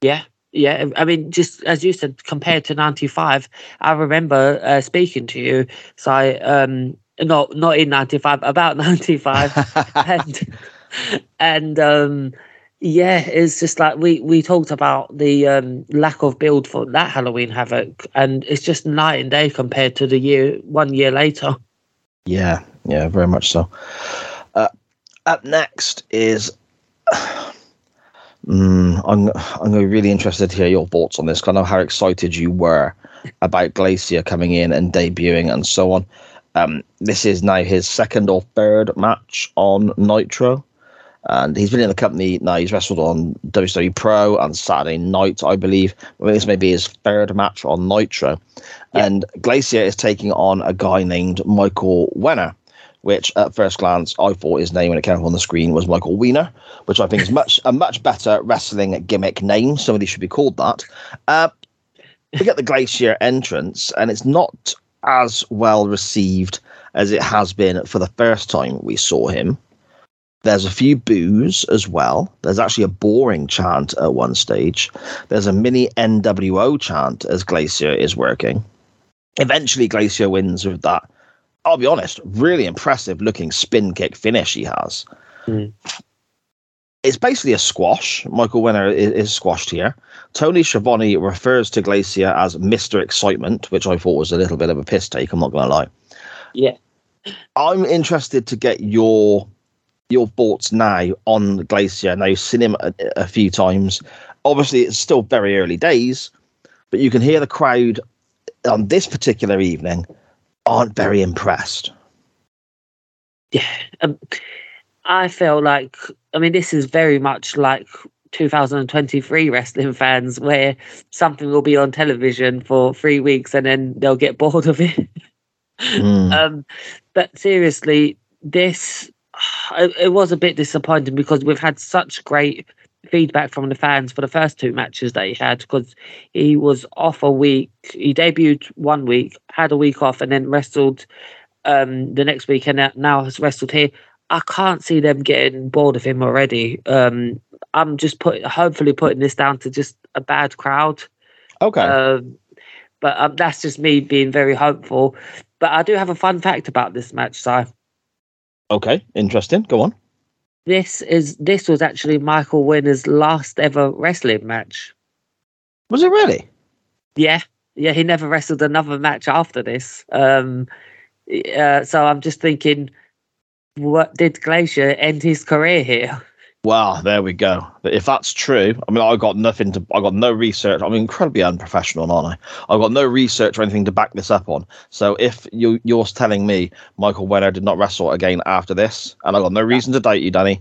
Yeah. Yeah, I mean, just as you said, compared to '95, I remember uh, speaking to you. So, I, um, not not in '95, about '95, and and um, yeah, it's just like we we talked about the um, lack of build for that Halloween Havoc, and it's just night and day compared to the year one year later. Yeah, yeah, very much so. Uh, up next is. Mm, I'm I'm really interested to hear your thoughts on this. I know how excited you were about Glacier coming in and debuting and so on. Um, this is now his second or third match on Nitro, and he's been in the company now. He's wrestled on WCW Pro and Saturday night, I believe. I mean, this may be his third match on Nitro, and Glacier is taking on a guy named Michael Wenner. which at first glance I thought his name when it came up on the screen was Michael Wiener, which I think is much a much better wrestling gimmick name. Somebody should be called that. Uh, we get the Glacier entrance, and it's not as well received as it has been for the first time we saw him. There's a few boos as well. There's actually a boring chant at one stage. There's a mini NWO chant as Glacier is working. Eventually, Glacier wins with that. I'll be honest, really impressive looking spin kick finish he has. Mm. It's basically a squash. Michael Winner is, is squashed here. Tony Schiavone refers to Glacier as Mr. Excitement, which I thought was a little bit of a piss take, I'm not going to lie. Yeah. I'm interested to get your your thoughts now on Glacier. Now you've seen him a, a, few times. Obviously, it's still very early days, but you can hear the crowd on this particular evening aren't very impressed. Yeah, um, I feel like I mean this is very much like 2023 wrestling fans, where something will be on television for three weeks and then they'll get bored of it. Mm. um, but seriously, this it was a bit disappointing because we've had such great feedback from the fans for the first two matches that he had because he was off a week. He debuted one week, had a week off, and then wrestled um, the next week, and now has wrestled here. I can't see them getting bored of him already. Um, I'm just put, hopefully putting this down to just a bad crowd. Okay. Um, but um, that's just me being very hopeful. But I do have a fun fact about this match, Si. Okay, interesting. Go on. This is this was actually Michael Winner's last ever wrestling match. Was it really? Yeah, yeah. He never wrestled another match after this. Um, uh, so I'm just thinking, what did Glacier end his career here? Wow, there we go. If that's true, I mean, I've got nothing to, I got no research. I'm incredibly unprofessional, aren't I? I've got no research or anything to back this up on. So if you, you're telling me Michael Wenner did not wrestle again after this, and I've got no reason to doubt you, Danny,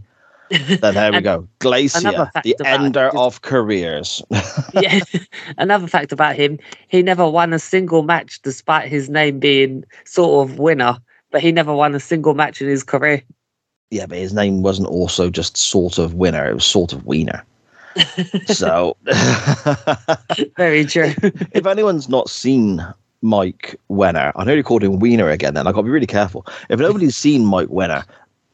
then there we go. Glacier, the ender just, of careers. yeah. Another fact about him, he never won a single match despite his name being sort of winner, but he never won a single match in his career yeah, but his name wasn't also just sort of winner; it was sort of wiener. so, very true. if anyone's not seen Mike Wenner, I know you called him Wiener again. Then I got to be really careful. If nobody's seen Mike Wenner,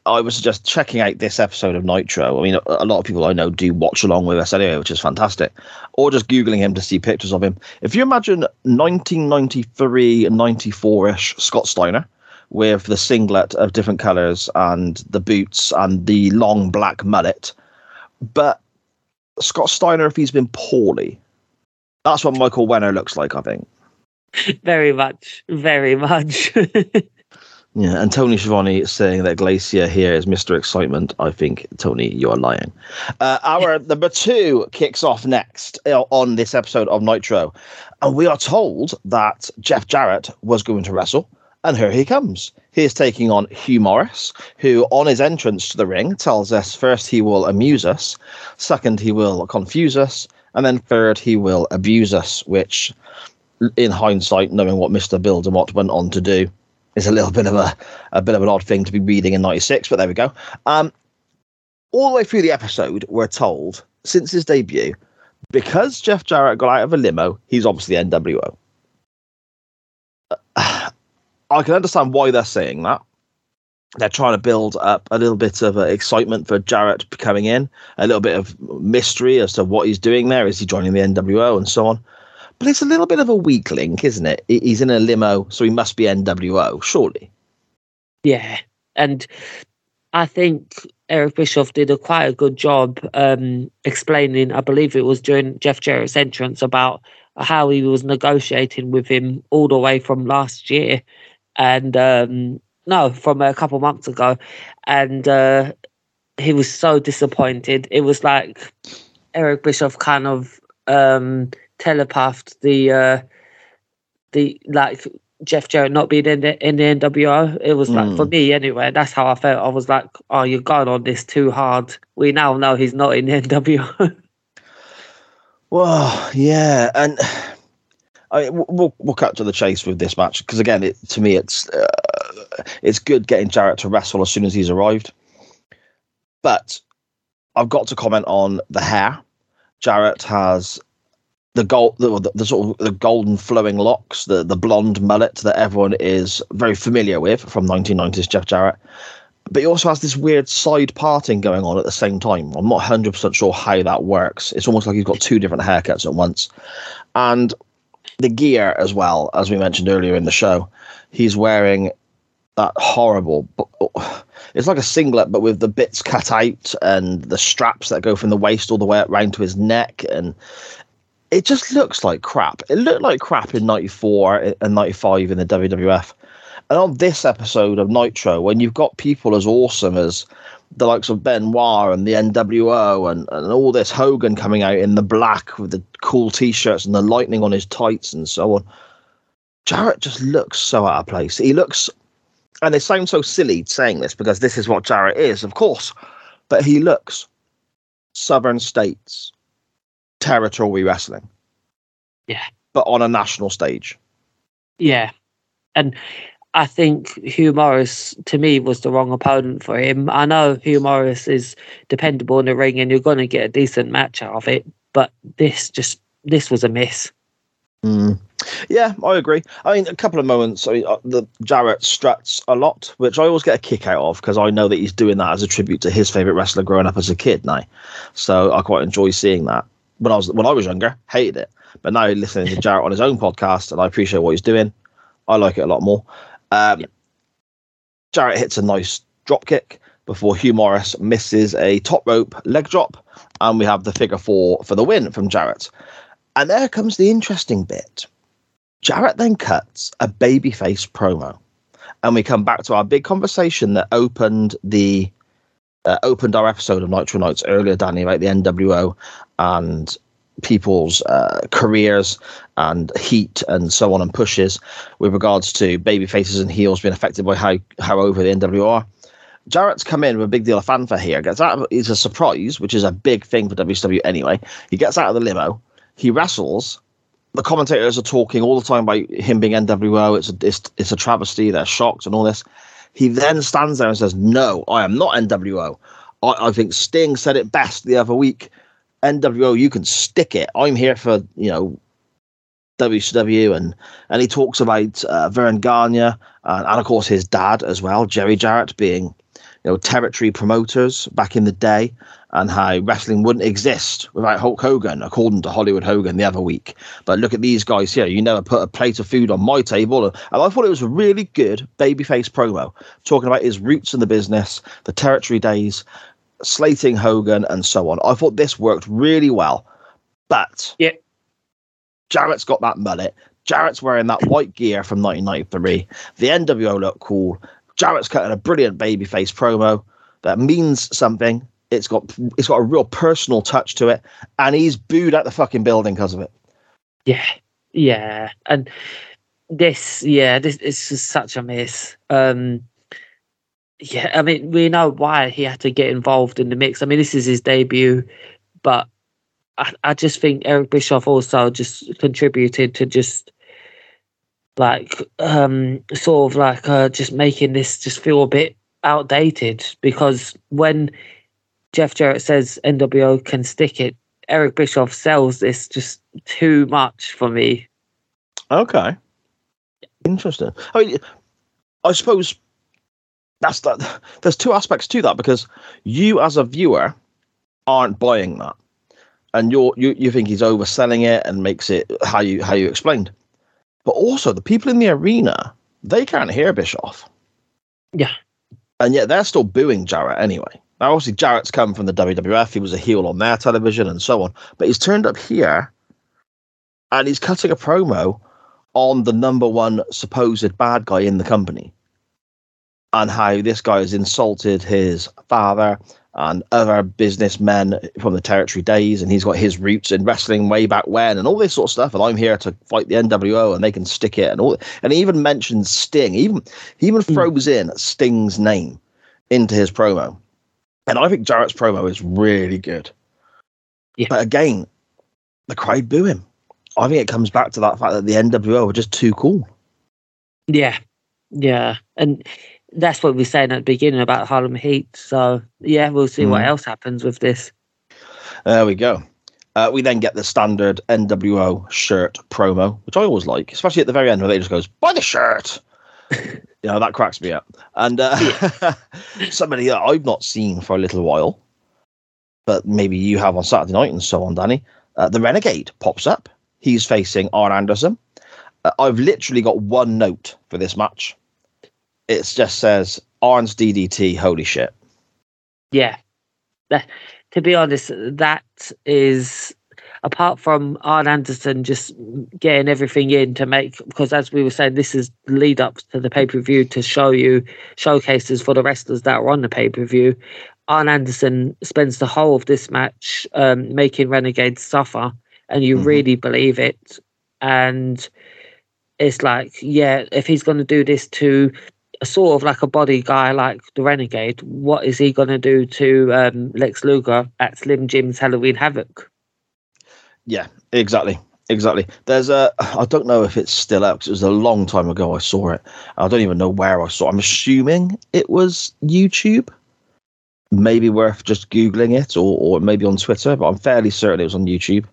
I was just checking out this episode of Nitro. I mean, a lot of people I know do watch along with us anyway, which is fantastic. Or just Googling him to see pictures of him. If you imagine 1993 94 ish Scott Steiner, with the singlet of different colors and the boots and the long black mullet. But Scott Steiner, if he's been poorly, that's what Michael Wenner looks like, I think. Very much, very much. yeah, and Tony Schiavone saying that Glacier here is Mr. Excitement. I think, Tony, you're lying. Uh, our number two kicks off next uh, on this episode of Nitro. And we are told that Jeff Jarrett was going to wrestle and here he comes. He is taking on Hugh Morris, who, on his entrance to the ring, tells us first he will amuse us, second, he will confuse us, and then third, he will abuse us, which, in hindsight, knowing what Mr. Bill DeMott went on to do, is a little bit of a, a bit of an odd thing to be reading in 96, but there we go. Um, all the way through the episode, we're told, since his debut, because Jeff Jarrett got out of a limo, he's obviously NWO. I can understand why they're saying that. They're trying to build up a little bit of uh, excitement for Jarrett coming in, a little bit of mystery as to what he's doing there. Is he joining the NWO and so on? But it's a little bit of a weak link, isn't it? He's in a limo, so he must be NWO, surely. Yeah, and I think Eric Bischoff did a quite a good job um, explaining. I believe it was during Jeff Jarrett's entrance about how he was negotiating with him all the way from last year and um, no, from a couple months ago, and uh, he was so disappointed. It was like Eric Bischoff kind of um, telepathed the uh, the like Jeff Jarrett not being in the in the NWO. It was like mm. for hmm. me anyway. That's how I felt. I was like, "Oh, you're going on this too hard." We now know he's not in the NWO. well, yeah, and I we'll we'll cut to the chase with this match because again, it, to me, it's uh, it's good getting Jarrett to wrestle as soon as he's arrived. But I've got to comment on the hair. Jarrett has the gold, the, the, the sort of the golden flowing locks, the the blonde mullet that everyone is very familiar with from 1990s Jeff Jarrett. But he also has this weird side parting going on at the same time. I'm not 100% sure how that works. It's almost like he's got two different haircuts at once. And the gear as well, as we mentioned earlier in the show, he's wearing that horrible. It's like a singlet, but with the bits cut out and the straps that go from the waist all the way up round to his neck, and it just looks like crap. It looked like crap in '94 and '95 in the WWF. And on this episode of Nitro, when you've got people as awesome as the likes of Benoit and the NWO and, and all this Hogan coming out in the black with the cool t-shirts and the lightning on his tights and so on. Jarrett just looks so out of place. He looks, and it sounds so silly saying this because this is what Jarrett is, of course, but he looks Southern States territory wrestling. Yeah. But on a national stage. Yeah. And I think Hugh Morris to me was the wrong opponent for him. I know Hugh Morris is dependable in the ring and you're going to get a decent match out of it, but this just this was a miss. Mm. Yeah, I agree. I mean, a couple of moments. I mean, uh, the Jarrett struts a lot, which I always get a kick out of because I know that he's doing that as a tribute to his favorite wrestler growing up as a kid. Now, so I quite enjoy seeing that. When I was when I was younger, hated it, but now listening to Jarrett on his own podcast, and I appreciate what he's doing. I like it a lot more. Um, Jarrett hits a nice drop kick before Hugh Morris misses a top rope leg drop, and we have the figure four for the win from Jarrett. And there comes the interesting bit. Jarrett then cuts a babyface promo, and we come back to our big conversation that opened the uh, opened our episode of Nitro Nights earlier, Danny, about the NWO and people's uh, careers and heat and so on and pushes with regards to baby faces and heels being affected by how how over the NWO are. Jarrett's come in with a big deal of fanfare here. Gets out. Of, it's a surprise, which is a big thing for WCW anyway. He gets out of the limo. He wrestles. The commentators are talking all the time about him being NWO. It's a it's, it's a travesty. They're shocked and all this. He then stands there and says, "No, I am not NWO. I, I think Sting said it best the other week NWO, you can stick it. I'm here for you know WCW, and and he talks about uh, Verne Gagne and, and of course his dad as well, Jerry Jarrett, being you know territory promoters back in the day, and how wrestling wouldn't exist without Hulk Hogan, according to Hollywood Hogan the other week. But look at these guys here. You never put a plate of food on my table, and I thought it was a really good babyface promo, talking about his roots in the business, the territory days, slating Hogan and so on. I thought this worked really well, but yeah, Jarrett's got that mullet. Jarrett's wearing that white gear from 1993. The NWO look cool. Jarrett's cutting a brilliant babyface promo that means something. It's got it's got a real personal touch to it, and he's booed at the fucking building because of it. Yeah, yeah, and this, yeah, this is just such a miss. Um, yeah, I mean, we know why he had to get involved in the mix. I mean, this is his debut, but I, I just think Eric Bischoff also just contributed to just like um sort of like uh, just making this just feel a bit outdated because when Jeff Jarrett says NWO can stick it, Eric Bischoff sells this just too much for me. Okay. Interesting. I mean, I suppose that's that. There's two aspects to that because you, as a viewer, aren't buying that, and you're you you think he's overselling it and makes it how you how you explained. But also, the people in the arena they can't hear Bischoff. Yeah, and yet they're still booing Jarrett anyway. Now, obviously, Jarrett's come from the WWF. He was a heel on their television and so on. But he's turned up here and he's cutting a promo on the number one supposed bad guy in the company and how this guy has insulted his father and other businessmen from the territory days, and he's got his roots in wrestling way back when, and all this sort of stuff. And I'm here to fight the NWO, and they can stick it, and all. And he even mentions Sting. He even he even mm. throws in Sting's name into his promo, and I think Jarrett's promo is really good. Yeah. But again, the crowd boo him. I think it comes back to that fact that the NWO are just too cool. Yeah, Yeah, and that's what we were saying at the beginning about Harlem Heat. So yeah, we'll see what Mm. else happens with this. There we go. Uh, we then get the standard NWO shirt promo, which I always like, especially at the very end where they just goes, "Buy the shirt." you know that cracks me up. And uh, somebody that I've not seen for a little while, but maybe you have on Saturday night and so on, Danny. Uh, the Renegade pops up. He's facing Arn Anderson. Uh, I've literally got one note for this match. It just says Arn's DDT. Holy shit! Yeah, that, to be honest, that is apart from Arn Anderson just getting everything in to make because as we were saying, this is lead up to the pay per view to show you showcases for the wrestlers that are on the pay per view. Arn Anderson spends the whole of this match um, making Renegades suffer, and you Mhm. really believe it. And it's like, yeah, if he's going to do this to sort of like a body guy like the Renegade, what is he going to do to um, Lex Luger at Slim Jim's Halloween Havoc? Yeah, exactly. Exactly. There's a. I don't know if it's still out 'cause it was a long time ago I saw it. I don't even know where I saw. it. I'm assuming it was YouTube. Maybe worth just googling it, or or maybe on Twitter. But I'm fairly certain it was on YouTube,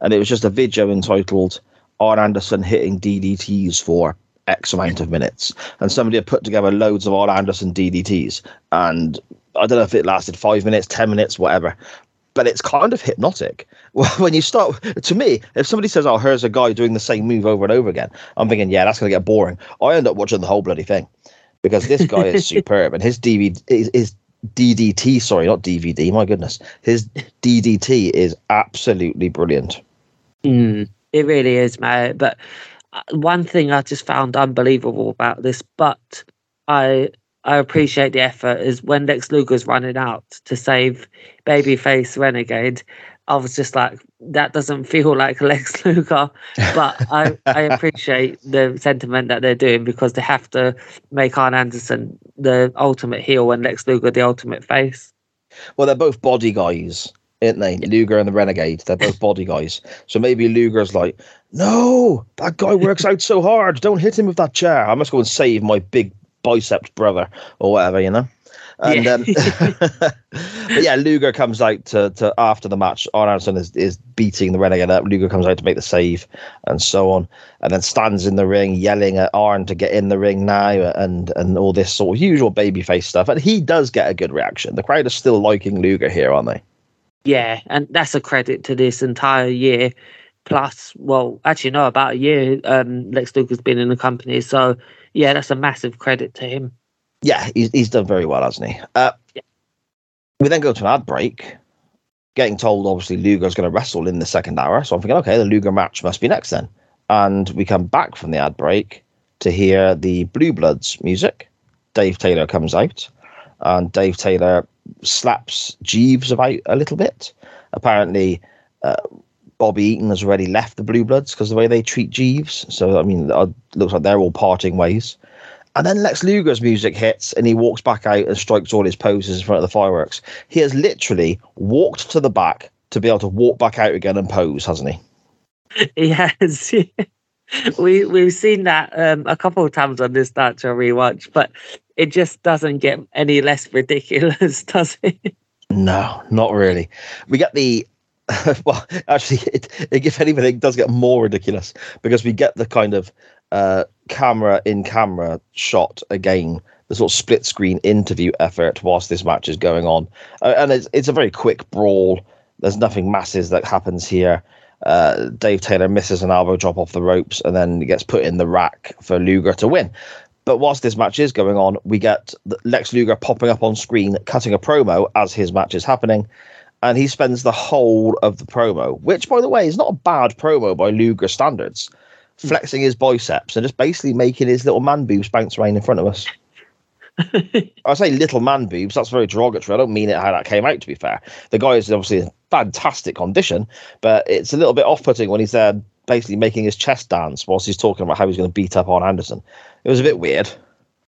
and it was just a video entitled "Arn Anderson hitting DDTs for X amount of minutes," and somebody had put together loads of Arn Anderson DDTs, and I don't know if it lasted five minutes, ten minutes, whatever. But it's kind of hypnotic well, when you start to me, if somebody says, "Oh, here's a guy doing the same move over and over again," I'm thinking, "Yeah, that's going to get boring." I end up watching the whole bloody thing because this guy is superb, and his DVD, his, his DDT, sorry, not DVD. My goodness, his DDT is absolutely brilliant. Mm, it really is, mate. But one thing I just found unbelievable about this, but I I appreciate the effort, is when Lex Luger's running out to save babyface Renegade. I was just like, that doesn't feel like Lex Luger, but I, I appreciate the sentiment that they're doing because they have to make Arn Anderson the ultimate heel and Lex Luger the ultimate face. Well, they're both body guys, aren't they? Luger and the Renegade. They're both body guys. So maybe Luger's like, no, that guy works out so hard. Don't hit him with that chair. I must go and save my big biceps brother or whatever, you know? And Yeah. um, yeah, Luger comes out to, to after the match. Arn Anderson is, is beating the Renegade up. Luger comes out to make the save and so on, and then stands in the ring yelling at Arn to get in the ring now and and all this sort of usual babyface stuff. And he does get a good reaction. The crowd is still liking Luger here, aren't they? Yeah, and that's a credit to this entire year. Plus, well, actually, no, about a year. Um, Lex Luger's been in the company, so yeah, that's a massive credit to him. Yeah, he's, he's done very well, hasn't he? Uh, Yeah. We then go to an ad break, getting told obviously Luger's going to wrestle in the second hour. So I'm thinking, okay, the Luger match must be next then. And we come back from the ad break to hear the Blue Bloods music. Dave Taylor comes out, and Dave Taylor slaps Jeeves about a little bit. Apparently, uh, Bobby Eaton has already left the Blue Bloods because of the way they treat Jeeves. So I mean, it looks like they're all parting ways. And then Lex Luger's music hits and he walks back out and strikes all his poses in front of the fireworks. He has literally walked to the back to be able to walk back out again and pose, hasn't he? Yes, we we've seen that um, a couple of times on this Nitro rewatch, but it just doesn't get any less ridiculous, does it? No, not really. We get the well, actually, it, it, if anything, it does get more ridiculous because we get the kind of uh, camera in camera shot again, the sort of split screen interview effort whilst this match is going on, uh, and it's it's a very quick brawl. There's nothing massive that happens here. Uh, Dave Taylor misses an elbow drop off the ropes and then gets put in the rack for Luger to win. But whilst this match is going on, we get Lex Luger popping up on screen, cutting a promo as his match is happening. And he spends the whole of the promo, which, by the way, is not a bad promo by Luger standards, flexing his biceps and just basically making his little man boobs bounce around in front of us. I say little man boobs, that's very derogatory. I don't mean it how that came out, to be fair. The guy is obviously fantastic condition, but it's a little bit off putting when he's there basically making his chest dance whilst he's talking about how he's going to beat up on Anderson. It was a bit weird.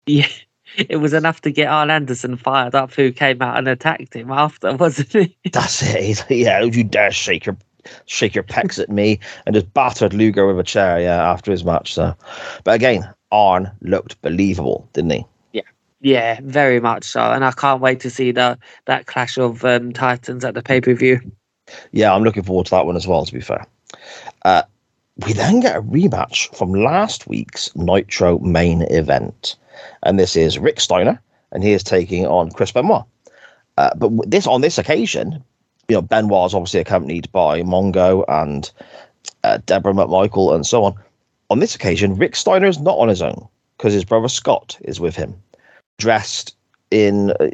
Yeah, it was enough to get Arn Anderson fired up, who came out and attacked him after, wasn't it? That's it. He's like, yeah, don't you dare shake your shake your pecs at me and just battered Luger with a chair, yeah, after his match. So but again, Arn looked believable, didn't he? Yeah, very much so. And I can't wait to see the that clash of um, Titans at the pay per view. Yeah, I'm looking forward to that one as well, to be fair. Uh, we then get a rematch from last week's Nitro main event. And this is Rick Steiner, and he is taking on Chris Benoit. Uh, but this on this occasion, you know, Benoit is obviously accompanied by Mongo and uh, Deborah McMichael and so on. On this occasion, Rick Steiner is not on his own because his brother Scott is with him, dressed in, uh,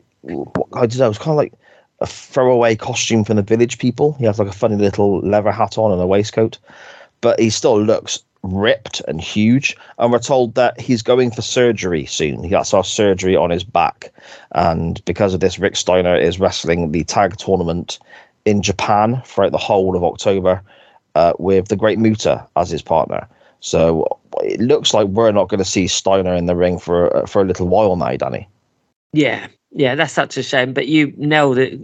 I don't know, it's kind of like a throwaway costume from the village people. He has like a funny little leather hat on and a waistcoat, but he still looks ripped and huge. And we're told that he's going for surgery soon. He has our surgery on his back. And because of this, Rick Steiner is wrestling the tag tournament in Japan throughout the whole of October uh, with the Great Muta as his partner. So it looks like we're not going to see Steiner in the ring for uh, for a little while now, Danny. Yeah, yeah, that's such a shame. But you nailed it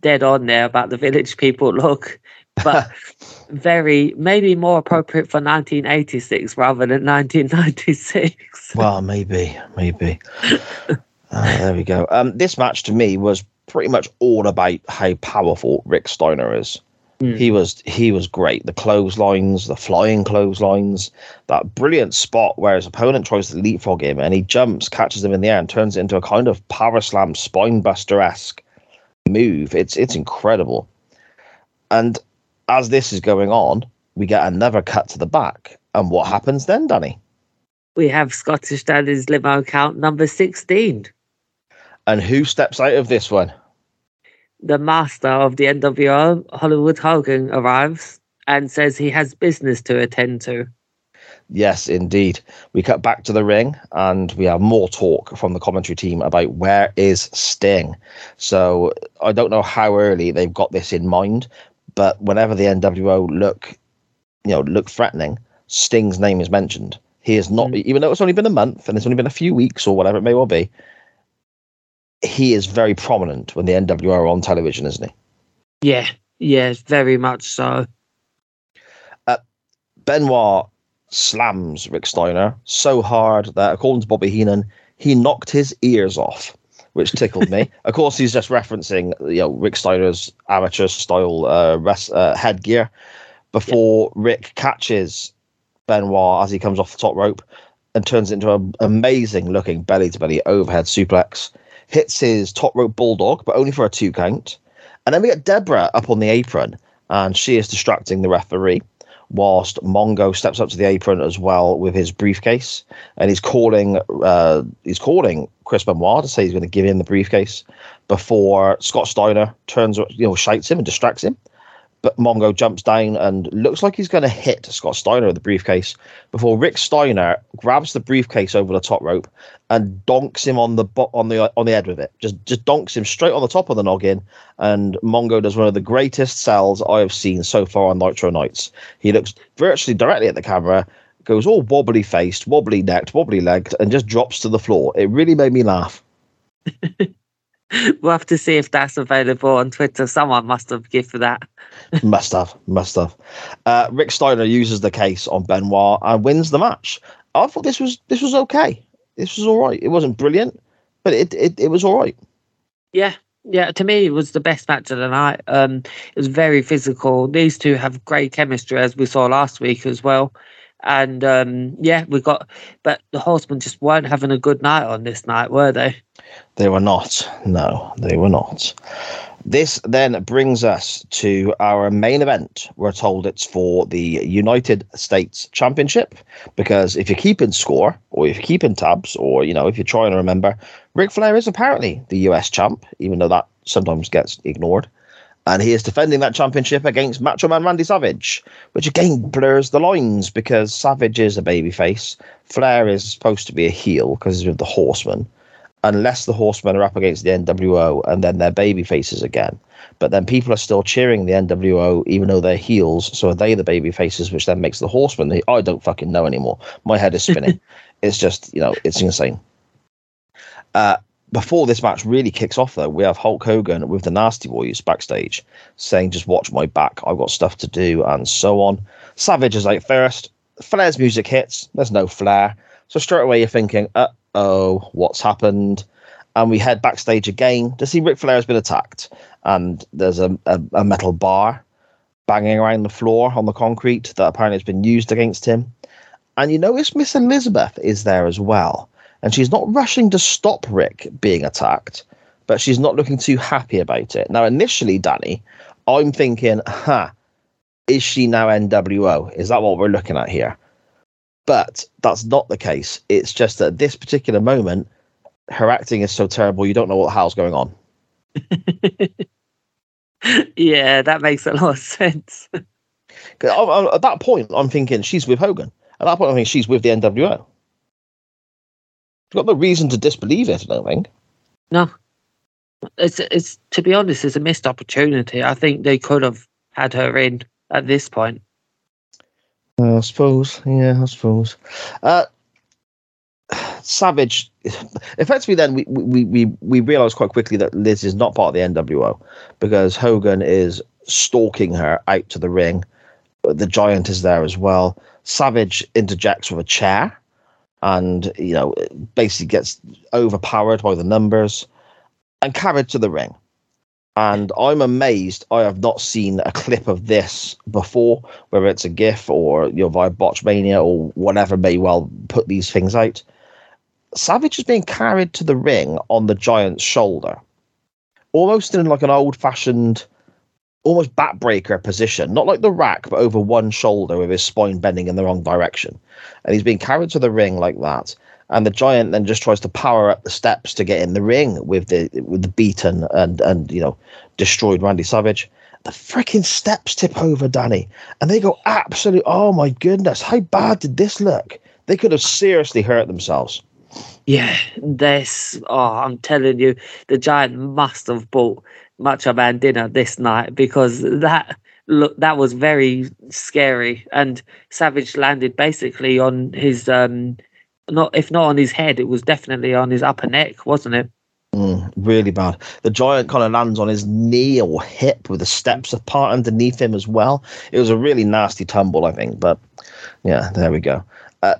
dead on there about the village people look. But very, maybe more appropriate for 1986 rather than 1996. Well, maybe, maybe. Uh, there we go. Um, this match to me was pretty much all about how powerful Rick Steiner is. He hmm. was he was great. The clotheslines, the flying clotheslines, that brilliant spot where his opponent tries to leapfrog him and he jumps, catches him in the air, and turns it into a kind of power slam spine buster esque move. It's it's incredible. And as this is going on, we get another cut to the back. And what happens then, Danny? We have Scottish Daddy's limo count number 16. And who steps out of this one? The master of the NWO, Hollywood Hogan, arrives and says he has business to attend to. Yes, indeed. We cut back to the ring and we have more talk from the commentary team about where is Sting. So I don't know how early they've got this in mind, but whenever the NWO look, you know, look threatening, Sting's name is mentioned. He is not, mm. even though it's only been a month and it's only been a few weeks or whatever it may well be, he is very prominent when the NWO are on television, isn't he? Yeah, yeah, very much so. Benoit slams Rick Steiner so hard that, according to Bobby Heenan, he knocked his ears off, which tickled me. of course, he's just referencing you know Rick Steiner's amateur style uh, res- uh, headgear before Rick catches Benoit as he comes off the top rope and turns it into an amazing looking belly to belly overhead suplex. Hits his top rope bulldog, but only for a two count. And then we get Deborah up on the apron, and she is distracting the referee whilst Mongo steps up to the apron as well with his briefcase, and he's calling uh, he's calling Chris Benoit to say he's going to give him the briefcase before Scott Steiner turns you know shouts him and distracts him. But Mongo jumps down and looks like he's going to hit Scott Steiner with the briefcase before Rick Steiner grabs the briefcase over the top rope and donks him on the bo- on the on the head with it. Just just donks him straight on the top of the noggin. And Mongo does one of the greatest sells I have seen so far on Nitro Nights. He looks virtually directly at the camera, goes all wobbly faced, wobbly necked, wobbly legged, and just drops to the floor. It really made me laugh. We'll have to see if that's available on Twitter. Someone must have gifted that. must have, must have. Uh, Rick Steiner uses the case on Benoit and wins the match. I thought this was this was okay. This was all right. It wasn't brilliant, but it it, it was all right. Yeah, yeah. To me, it was the best match of the night. Um, it was very physical. These two have great chemistry, as we saw last week as well. And um, yeah, we got, but the Horsemen just weren't having a good night on this night, were they? They were not. No, they were not. This then brings us to our main event. We're told it's for the United States Championship because if you're keeping score or if you're keeping tabs or, you know, if you're trying to remember, Ric Flair is apparently the US champ, even though that sometimes gets ignored. And he is defending that championship against Macho Man Randy Savage, which again blurs the lines because Savage is a babyface. Flair is supposed to be a heel because he's with the Horsemen unless the horsemen are up against the NWO and then they're baby faces again. But then people are still cheering the NWO even though they're heels. So are they the baby faces, which then makes the horsemen the I don't fucking know anymore. My head is spinning. it's just, you know, it's insane. Uh, before this match really kicks off, though, we have Hulk Hogan with the Nasty Boys backstage saying, just watch my back. I've got stuff to do, and so on. Savage is out first. Flair's music hits. There's no Flair. So straight away you're thinking, uh oh, what's happened? And we head backstage again to see Ric Flair has been attacked. And there's a, a, a metal bar banging around the floor on the concrete that apparently has been used against him. And you notice Miss Elizabeth is there as well. And she's not rushing to stop Rick being attacked, but she's not looking too happy about it. Now, initially, Danny, I'm thinking, huh, is she now NWO? Is that what we're looking at here? But that's not the case. It's just that at this particular moment, her acting is so terrible, you don't know what the hell's going on. yeah, that makes a lot of sense. I- I- At that point, I'm thinking she's with Hogan. At that point, I think she's with the NWO. You've got no reason to disbelieve it, I don't think. No, it's it's to be honest, it's a missed opportunity. I think they could have had her in at this point. I suppose. Yeah, I suppose. Uh, Savage, effectively, then we we we we realize quite quickly that Liz is not part of the NWO because Hogan is stalking her out to the ring. The Giant is there as well. Savage interjects with a chair, and you know basically gets overpowered by the numbers and carried to the ring. And I'm amazed I have not seen a clip of this before, whether it's a GIF or you know via Botchmania or whatever may well put these things out. Savage is being carried to the ring on the giant's shoulder, almost in like an old-fashioned, almost backbreaker position, not like the rack, but over one shoulder with his spine bending in the wrong direction. And he's being carried to the ring like that and the giant then just tries to power up the steps to get in the ring with the with the beaten and and you know destroyed Randy Savage. The freaking steps tip over Danny, and they go absolutely. Oh my goodness, how bad did this look? They could have seriously hurt themselves. Yeah, this. Oh, I'm telling you, the giant must have bought Macho Man dinner this night because that look that was very scary. And Savage landed basically on his um, not if not on his head, it was definitely on his upper neck, wasn't it? Mm, really bad. The giant kind of lands on his knee or hip with the steps apart underneath him as well. It was a really nasty tumble, I think. But yeah, there we go. Uh,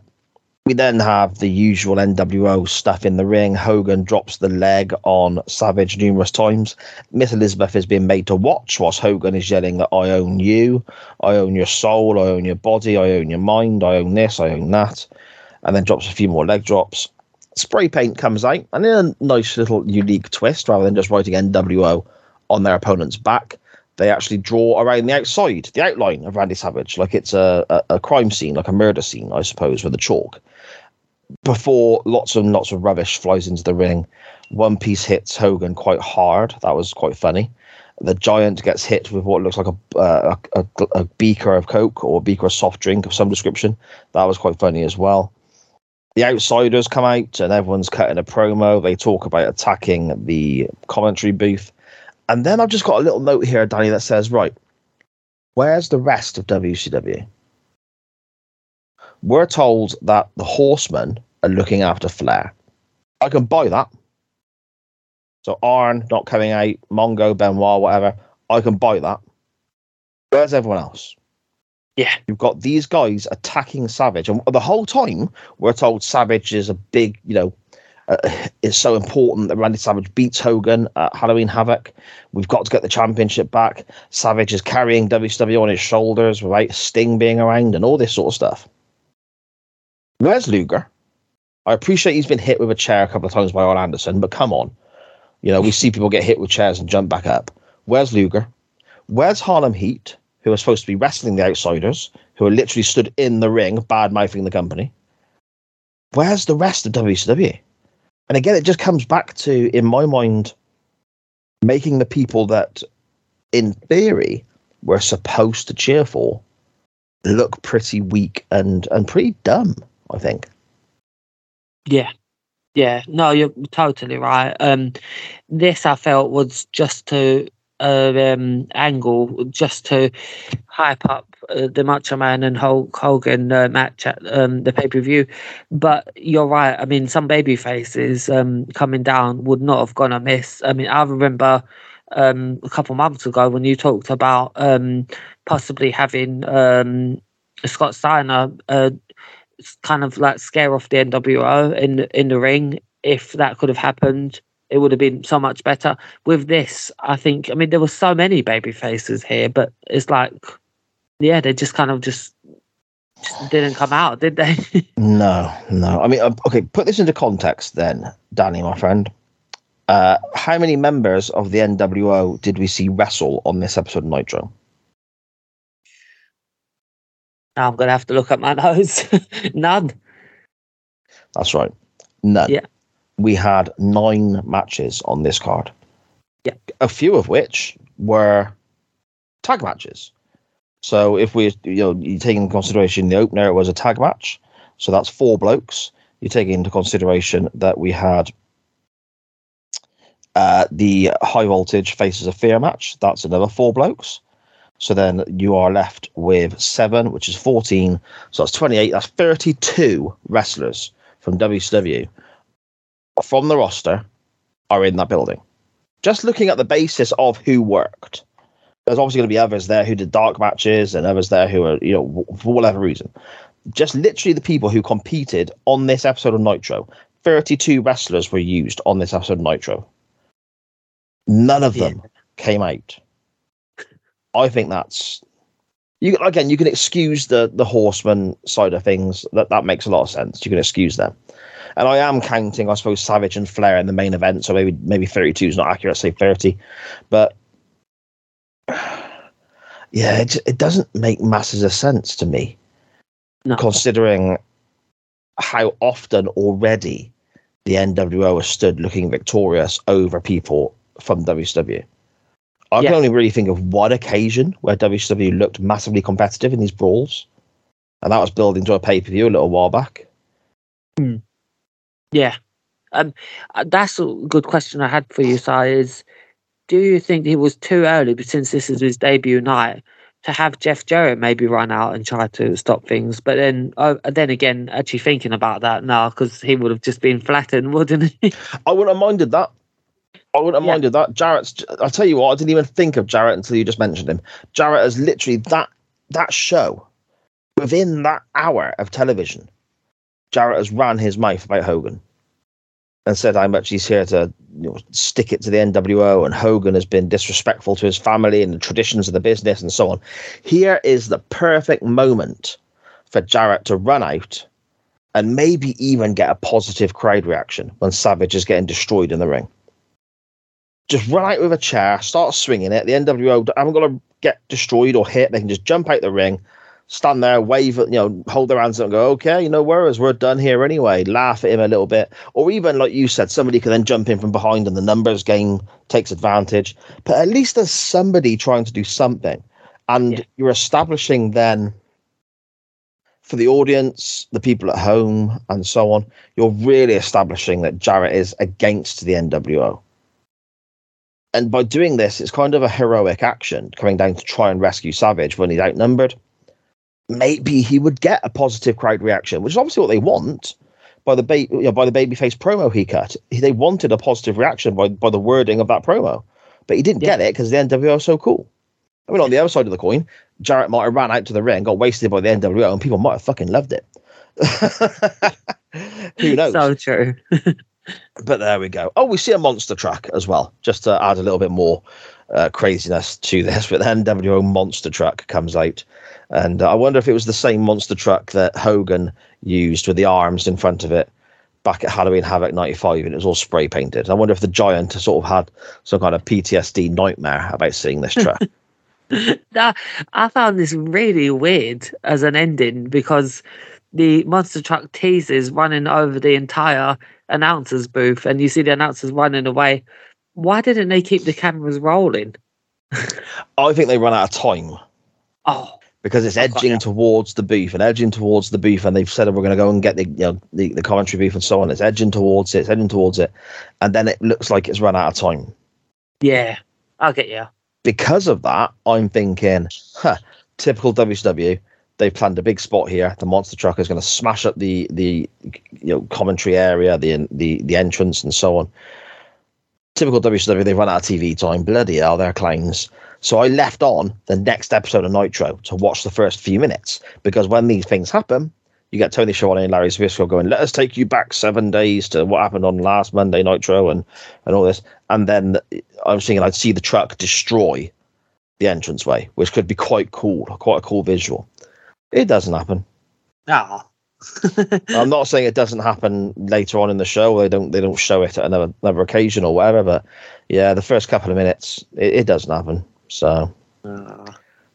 we then have the usual NWO stuff in the ring. Hogan drops the leg on Savage numerous times. Miss Elizabeth is being made to watch whilst Hogan is yelling that I own you, I own your soul, I own your body, I own your mind, I own this, I own that. And then drops a few more leg drops. Spray paint comes out, and in a nice little unique twist, rather than just writing NWO on their opponent's back, they actually draw around the outside, the outline of Randy Savage, like it's a, a, a crime scene, like a murder scene, I suppose, with the chalk before lots and lots of rubbish flies into the ring. One piece hits Hogan quite hard. That was quite funny. The giant gets hit with what looks like a, uh, a, a, beaker of Coke or a beaker of soft drink of some description. That was quite funny as well. The outsiders come out and everyone's cutting a promo. They talk about attacking the commentary booth. And then I've just got a little note here, Danny, that says, right, where's the rest of WCW? We're told that the horsemen are looking after Flair. I can buy that. So Arn not coming out, Mongo, Benoit, whatever. I can buy that. Where's everyone else? Yeah. You've got these guys attacking Savage, and the whole time we're told Savage is a big, you know, uh, is so important that Randy Savage beats Hogan at Halloween Havoc. We've got to get the championship back. Savage is carrying WCW on his shoulders without Sting being around and all this sort of stuff. Where's Luger? I appreciate he's been hit with a chair a couple of times by Arn Anderson, but come on. You know, we see people get hit with chairs and jump back up. Where's Luger? Where's Harlem Heat, who are supposed to be wrestling the outsiders, who are literally stood in the ring, bad mouthing the company? Where's the rest of WCW? And again, it just comes back to, in my mind, making the people that, in theory, we're supposed to cheer for look pretty weak and, and pretty dumb, I think. Yeah. Yeah. No, you're totally right. Um, this I felt was just to uh, um, angle, just to hype up uh, the Macho Man and Hulk Hogan uh, match at um, the pay per view. But you're right. I mean, some baby faces um, coming down would not have gone amiss. I mean, I remember um, a couple months ago when you talked about um, possibly having um, Scott Steiner uh, kind of like scare off the NWO in in the ring. If that could have happened, it would have been so much better. With this, I think. I mean, there were so many baby faces here, but it's like, yeah, they just kind of just, didn't come out, did they? No, no. I mean, uh, okay, put this into context then, Danny, my friend. Uh, how many members of the NWO did we see wrestle on this episode of Nitro? Now I'm gonna have to look at my nose. None. That's right. None. Yeah. We had nine matches on this card. Yeah. A few of which were tag matches. So if we, you know, you take into consideration the opener, it was a tag match. So that's four blokes. You take into consideration that we had uh, the high voltage faces of fear match. That's another four blokes. So then you are left with seven, which is 14. So that's 28. That's 32 wrestlers from WCW from the roster are in that building. Just looking at the basis of who worked, there's obviously going to be others there who did dark matches and others there who are, you know, for whatever reason. Just literally the people who competed on this episode of Nitro. 32 wrestlers were used on this episode of Nitro. None of them came out. I think that's you again. You can excuse the the horseman side of things. That that makes a lot of sense. You can excuse them, and I am counting, I suppose, Savage and Flair in the main event. So maybe maybe thirty two is not accurate. Say thirty, but yeah, it it doesn't make masses of sense to me, No. considering how often already the NWO has stood looking victorious over people from WCW. I Yeah. can only really think of one occasion where WCW looked massively competitive in these brawls, and that was building to a pay per view a little while back. Yeah. Um, uh, that's a good question I had for you, Si. Is do you think it was too early, but since this is his debut night, to have Jeff Jarrett maybe run out and try to stop things? But then, uh, then again, actually thinking about that now, because he would have just been flattened, wouldn't he? I wouldn't have minded that. I wouldn't have Yeah. minded that. Jarrett's. I'll tell you what. I didn't even think of Jarrett until you just mentioned him. Jarrett has literally that that show within that hour of television. Jarrett has ran his mouth about Hogan and said how much he's here to you know, stick it to the NWO, and Hogan has been disrespectful to his family and the traditions of the business and so on. Here is the perfect moment for Jarrett to run out and maybe even get a positive crowd reaction when Savage is getting destroyed in the ring. Just run out with a chair, start swinging it. The NWO haven't got to get destroyed or hit. They can just jump out the ring, stand there, wave, you know, hold their hands up and go, okay, you know, whereas we're done here anyway. Laugh at him a little bit. Or even, like you said, somebody can then jump in from behind and the numbers game takes advantage. But at least there's somebody trying to do something. And Yeah. you're establishing then for the audience, the people at home, and so on, you're really establishing that Jarrett is against the NWO. And by doing this, it's kind of a heroic action coming down to try and rescue Savage when he's outnumbered. Maybe he would get a positive crowd reaction, which is obviously what they want by the ba- you know, by the babyface promo he cut. They wanted a positive reaction by, by the wording of that promo, but he didn't Yeah. get it because the NWO is so cool. I mean, on the other side of the coin, Jarrett might have ran out to the ring, got wasted by the NWO, and people might have fucking loved it. Who knows? so true. but there we go. Oh, we see a monster truck as well, just to add a little bit more uh, craziness to this. But the NWO monster truck comes out, and uh, I wonder if it was the same monster truck that Hogan used with the arms in front of it back at Halloween Havoc '95, and it was all spray painted. I wonder if the Giant sort of had some kind of PTSD nightmare about seeing this truck. that I found this really weird as an ending because the monster truck teases running over the entire announcers booth and you see the announcers running away. Why didn't they keep the cameras rolling? I think they run out of time. Oh, because it's edging you. towards the booth and edging towards the booth, and they've said we're going to go and get the you know the, the commentary booth and so on. It's edging towards it, it's edging towards it, and then it looks like it's run out of time. yeah. I'll get you. Because of that, I'm thinking, huh, typical WCW. They've planned a big spot here. The monster truck is going to smash up the the you know commentary area, the the the entrance, and so on. Typical WCW. They've run out of TV time. Bloody hell, they're clowns. So I left on the next episode of Nitro to watch the first few minutes because when these things happen, You get Tony Schiavone and Larry Zbyszko going, "Let us take you back seven days to what happened on last Monday Nitro and and all this." And then I was thinking I'd see the truck destroy the entranceway, which could be quite cool, quite a cool visual. It doesn't happen. Ah, I'm not saying it doesn't happen later on in the show. They don't they don't show it at another another occasion or whatever. But yeah, the first couple of minutes, it, it doesn't happen. So Ah,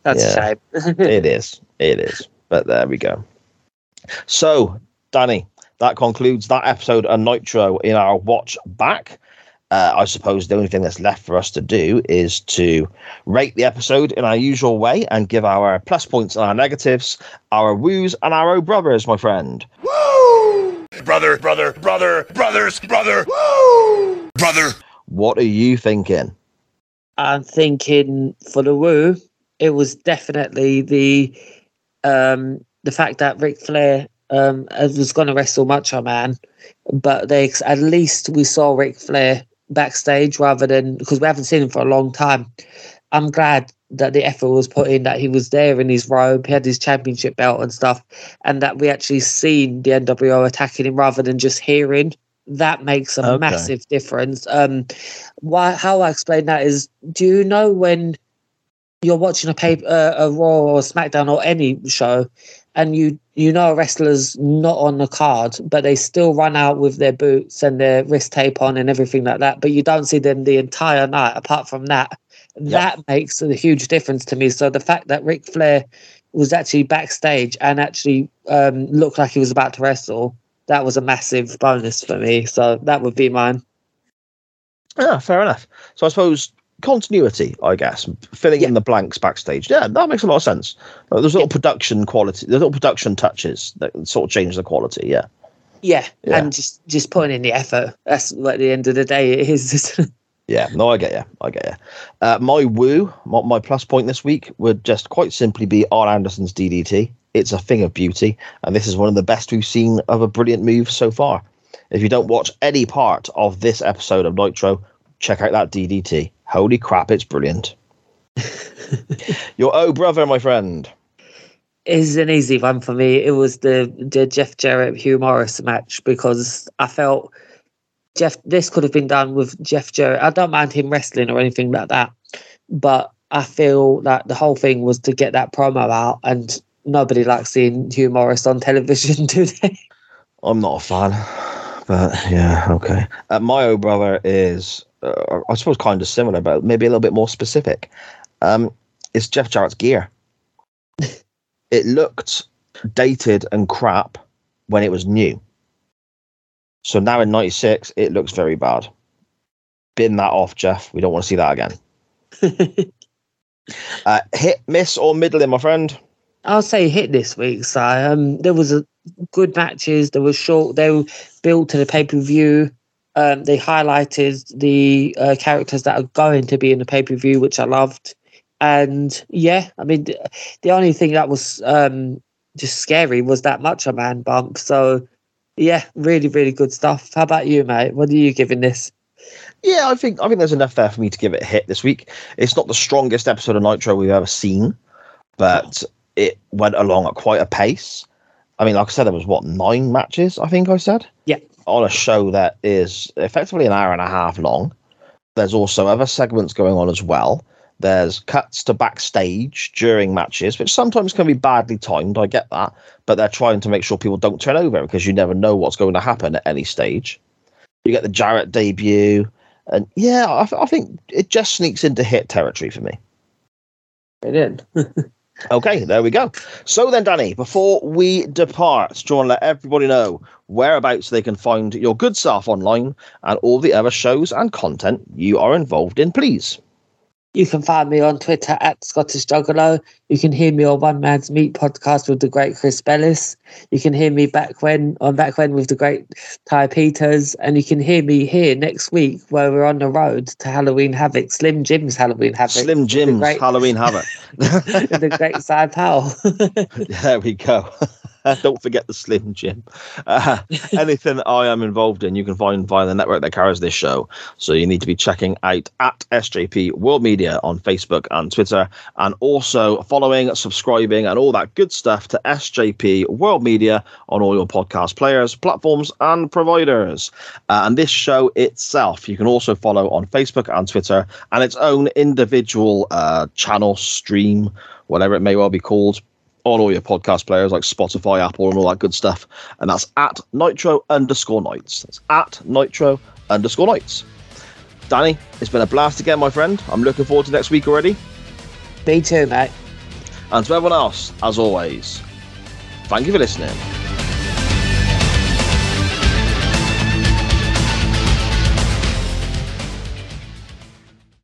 that's Yeah. a shame. it is, it is. But there we go. So Danny, that concludes that episode of Nitro in our watch back. Uh, I suppose the only thing that's left for us to do is to rate the episode in our usual way and give our plus points and our negatives, our woos and our oh brothers, my friend. Woo! Brother, brother, brother, brothers, brother. Woo! Brother. What are you thinking? I'm thinking for the Woo, it was definitely the um the fact that Ric Flair um was going to wrestle Macho Man, but they at least we saw Ric Flair backstage rather than because we haven't seen him for a long time. I'm glad that the effort was put in that he was there in his robe, he had his championship belt and stuff, and that we actually seen the NWO attacking him rather than just hearing. That makes a Okay. massive difference. Um, why? How I explain that is, do you know when you're watching a paper, uh, a Raw or SmackDown or any show, and you you know a wrestler's not on the card, but they still run out with their boots and their wrist tape on and everything like that, but you don't see them the entire night. Apart from that, that makes a huge difference to me. So the fact that Ric Flair was actually backstage and actually um, looked like he was about to wrestle, that was a massive bonus for me. So that would be mine. Yeah, fair enough. So I suppose continuity, I guess, filling in the blanks backstage. Yeah, that makes a lot of sense. Uh, There's little production quality, there's little production touches that sort of change the quality. Yeah. Yeah, Yeah. and just just putting in the effort. That's at the end of the day it is. Yeah, no, I get you. I get you. Uh, my woo, my, my plus point this week would just quite simply be Arn Anderson's DDT. It's a thing of beauty, and this is one of the best we've seen of a brilliant move so far. If you don't watch any part of this episode of Nitro, check out that DDT. Holy crap, it's brilliant. Your oh brother, my friend. is an easy one for me. It was the the Jeff Jarrett Hugh Morrus match because I felt Jeff this could have been done with Jeff Jarrett. I don't mind him wrestling or anything like that, but I feel that the whole thing was to get that promo out, and nobody likes seeing Hugh Morrus on television, do they? I'm not a fan, but yeah, okay. Uh, my oh brother is, uh, I suppose, kind of similar, but maybe a little bit more specific. Um, it's Jeff Jarrett's gear. it looked dated and crap when it was new. So now in '96, it looks very bad. Bin that off, Jeff. We don't want to see that again. Uh, hit, miss, or middling, my friend. I'll say hit this week. So um, there was a good matches. There was short. They were built to the pay per view. Um, they highlighted the uh, characters that are going to be in the pay per view, which I loved. And yeah, I mean, the, only thing that was um, just scary was that Macho Man bump. So yeah, really, really good stuff. How about you, mate? What are you giving this? Yeah, I think I think there's enough there for me to give it a hit this week. It's not the strongest episode of Nitro we've ever seen, but it went along at quite a pace. I mean, like I said, there was what nine matches. I think I said. Yeah. On a show that is effectively an hour and a half long. There's also other segments going on as well. There's cuts to backstage during matches, which sometimes can be badly timed. I get that, but they're trying to make sure people don't turn over because you never know what's going to happen at any stage. You get the Jarrett debut, and yeah, I, th- I think it just sneaks into hit territory for me. Brilliant. Okay, there we go. So then, Danny, before we depart, do you want to let everybody know whereabouts they can find your good stuff online and all the other shows and content you are involved in, please? You can find me on Twitter at Scottish Juggalo. You can hear me on One Man's Meat podcast with the great Chris Bellis. You can hear me back when on back when with the great Ty Peters, and you can hear me here next week where we're on the road to Halloween Havoc, Slim Jim's Halloween Havoc, Slim Jim's great- Halloween Havoc. the great Si Powell. there we go. Don't forget the Slim Jim. Uh, anything that I am involved in, you can find via the network that carries this show. So you need to be checking out at SJP World Media on Facebook and Twitter, and also following, subscribing, and all that good stuff to SJP World Media on all your podcast players, platforms, and providers. Uh, and this show itself, you can also follow on Facebook and Twitter, and its own individual uh, channel, stream, whatever it may well be called on all your podcast players like Spotify, Apple, and all that good stuff. And that's at Nitro underscore Nights. That's at Nitro underscore Nights. Danny, it's been a blast again, my friend. I'm looking forward to next week already. Me too, mate. And to everyone else, as always, thank you for listening.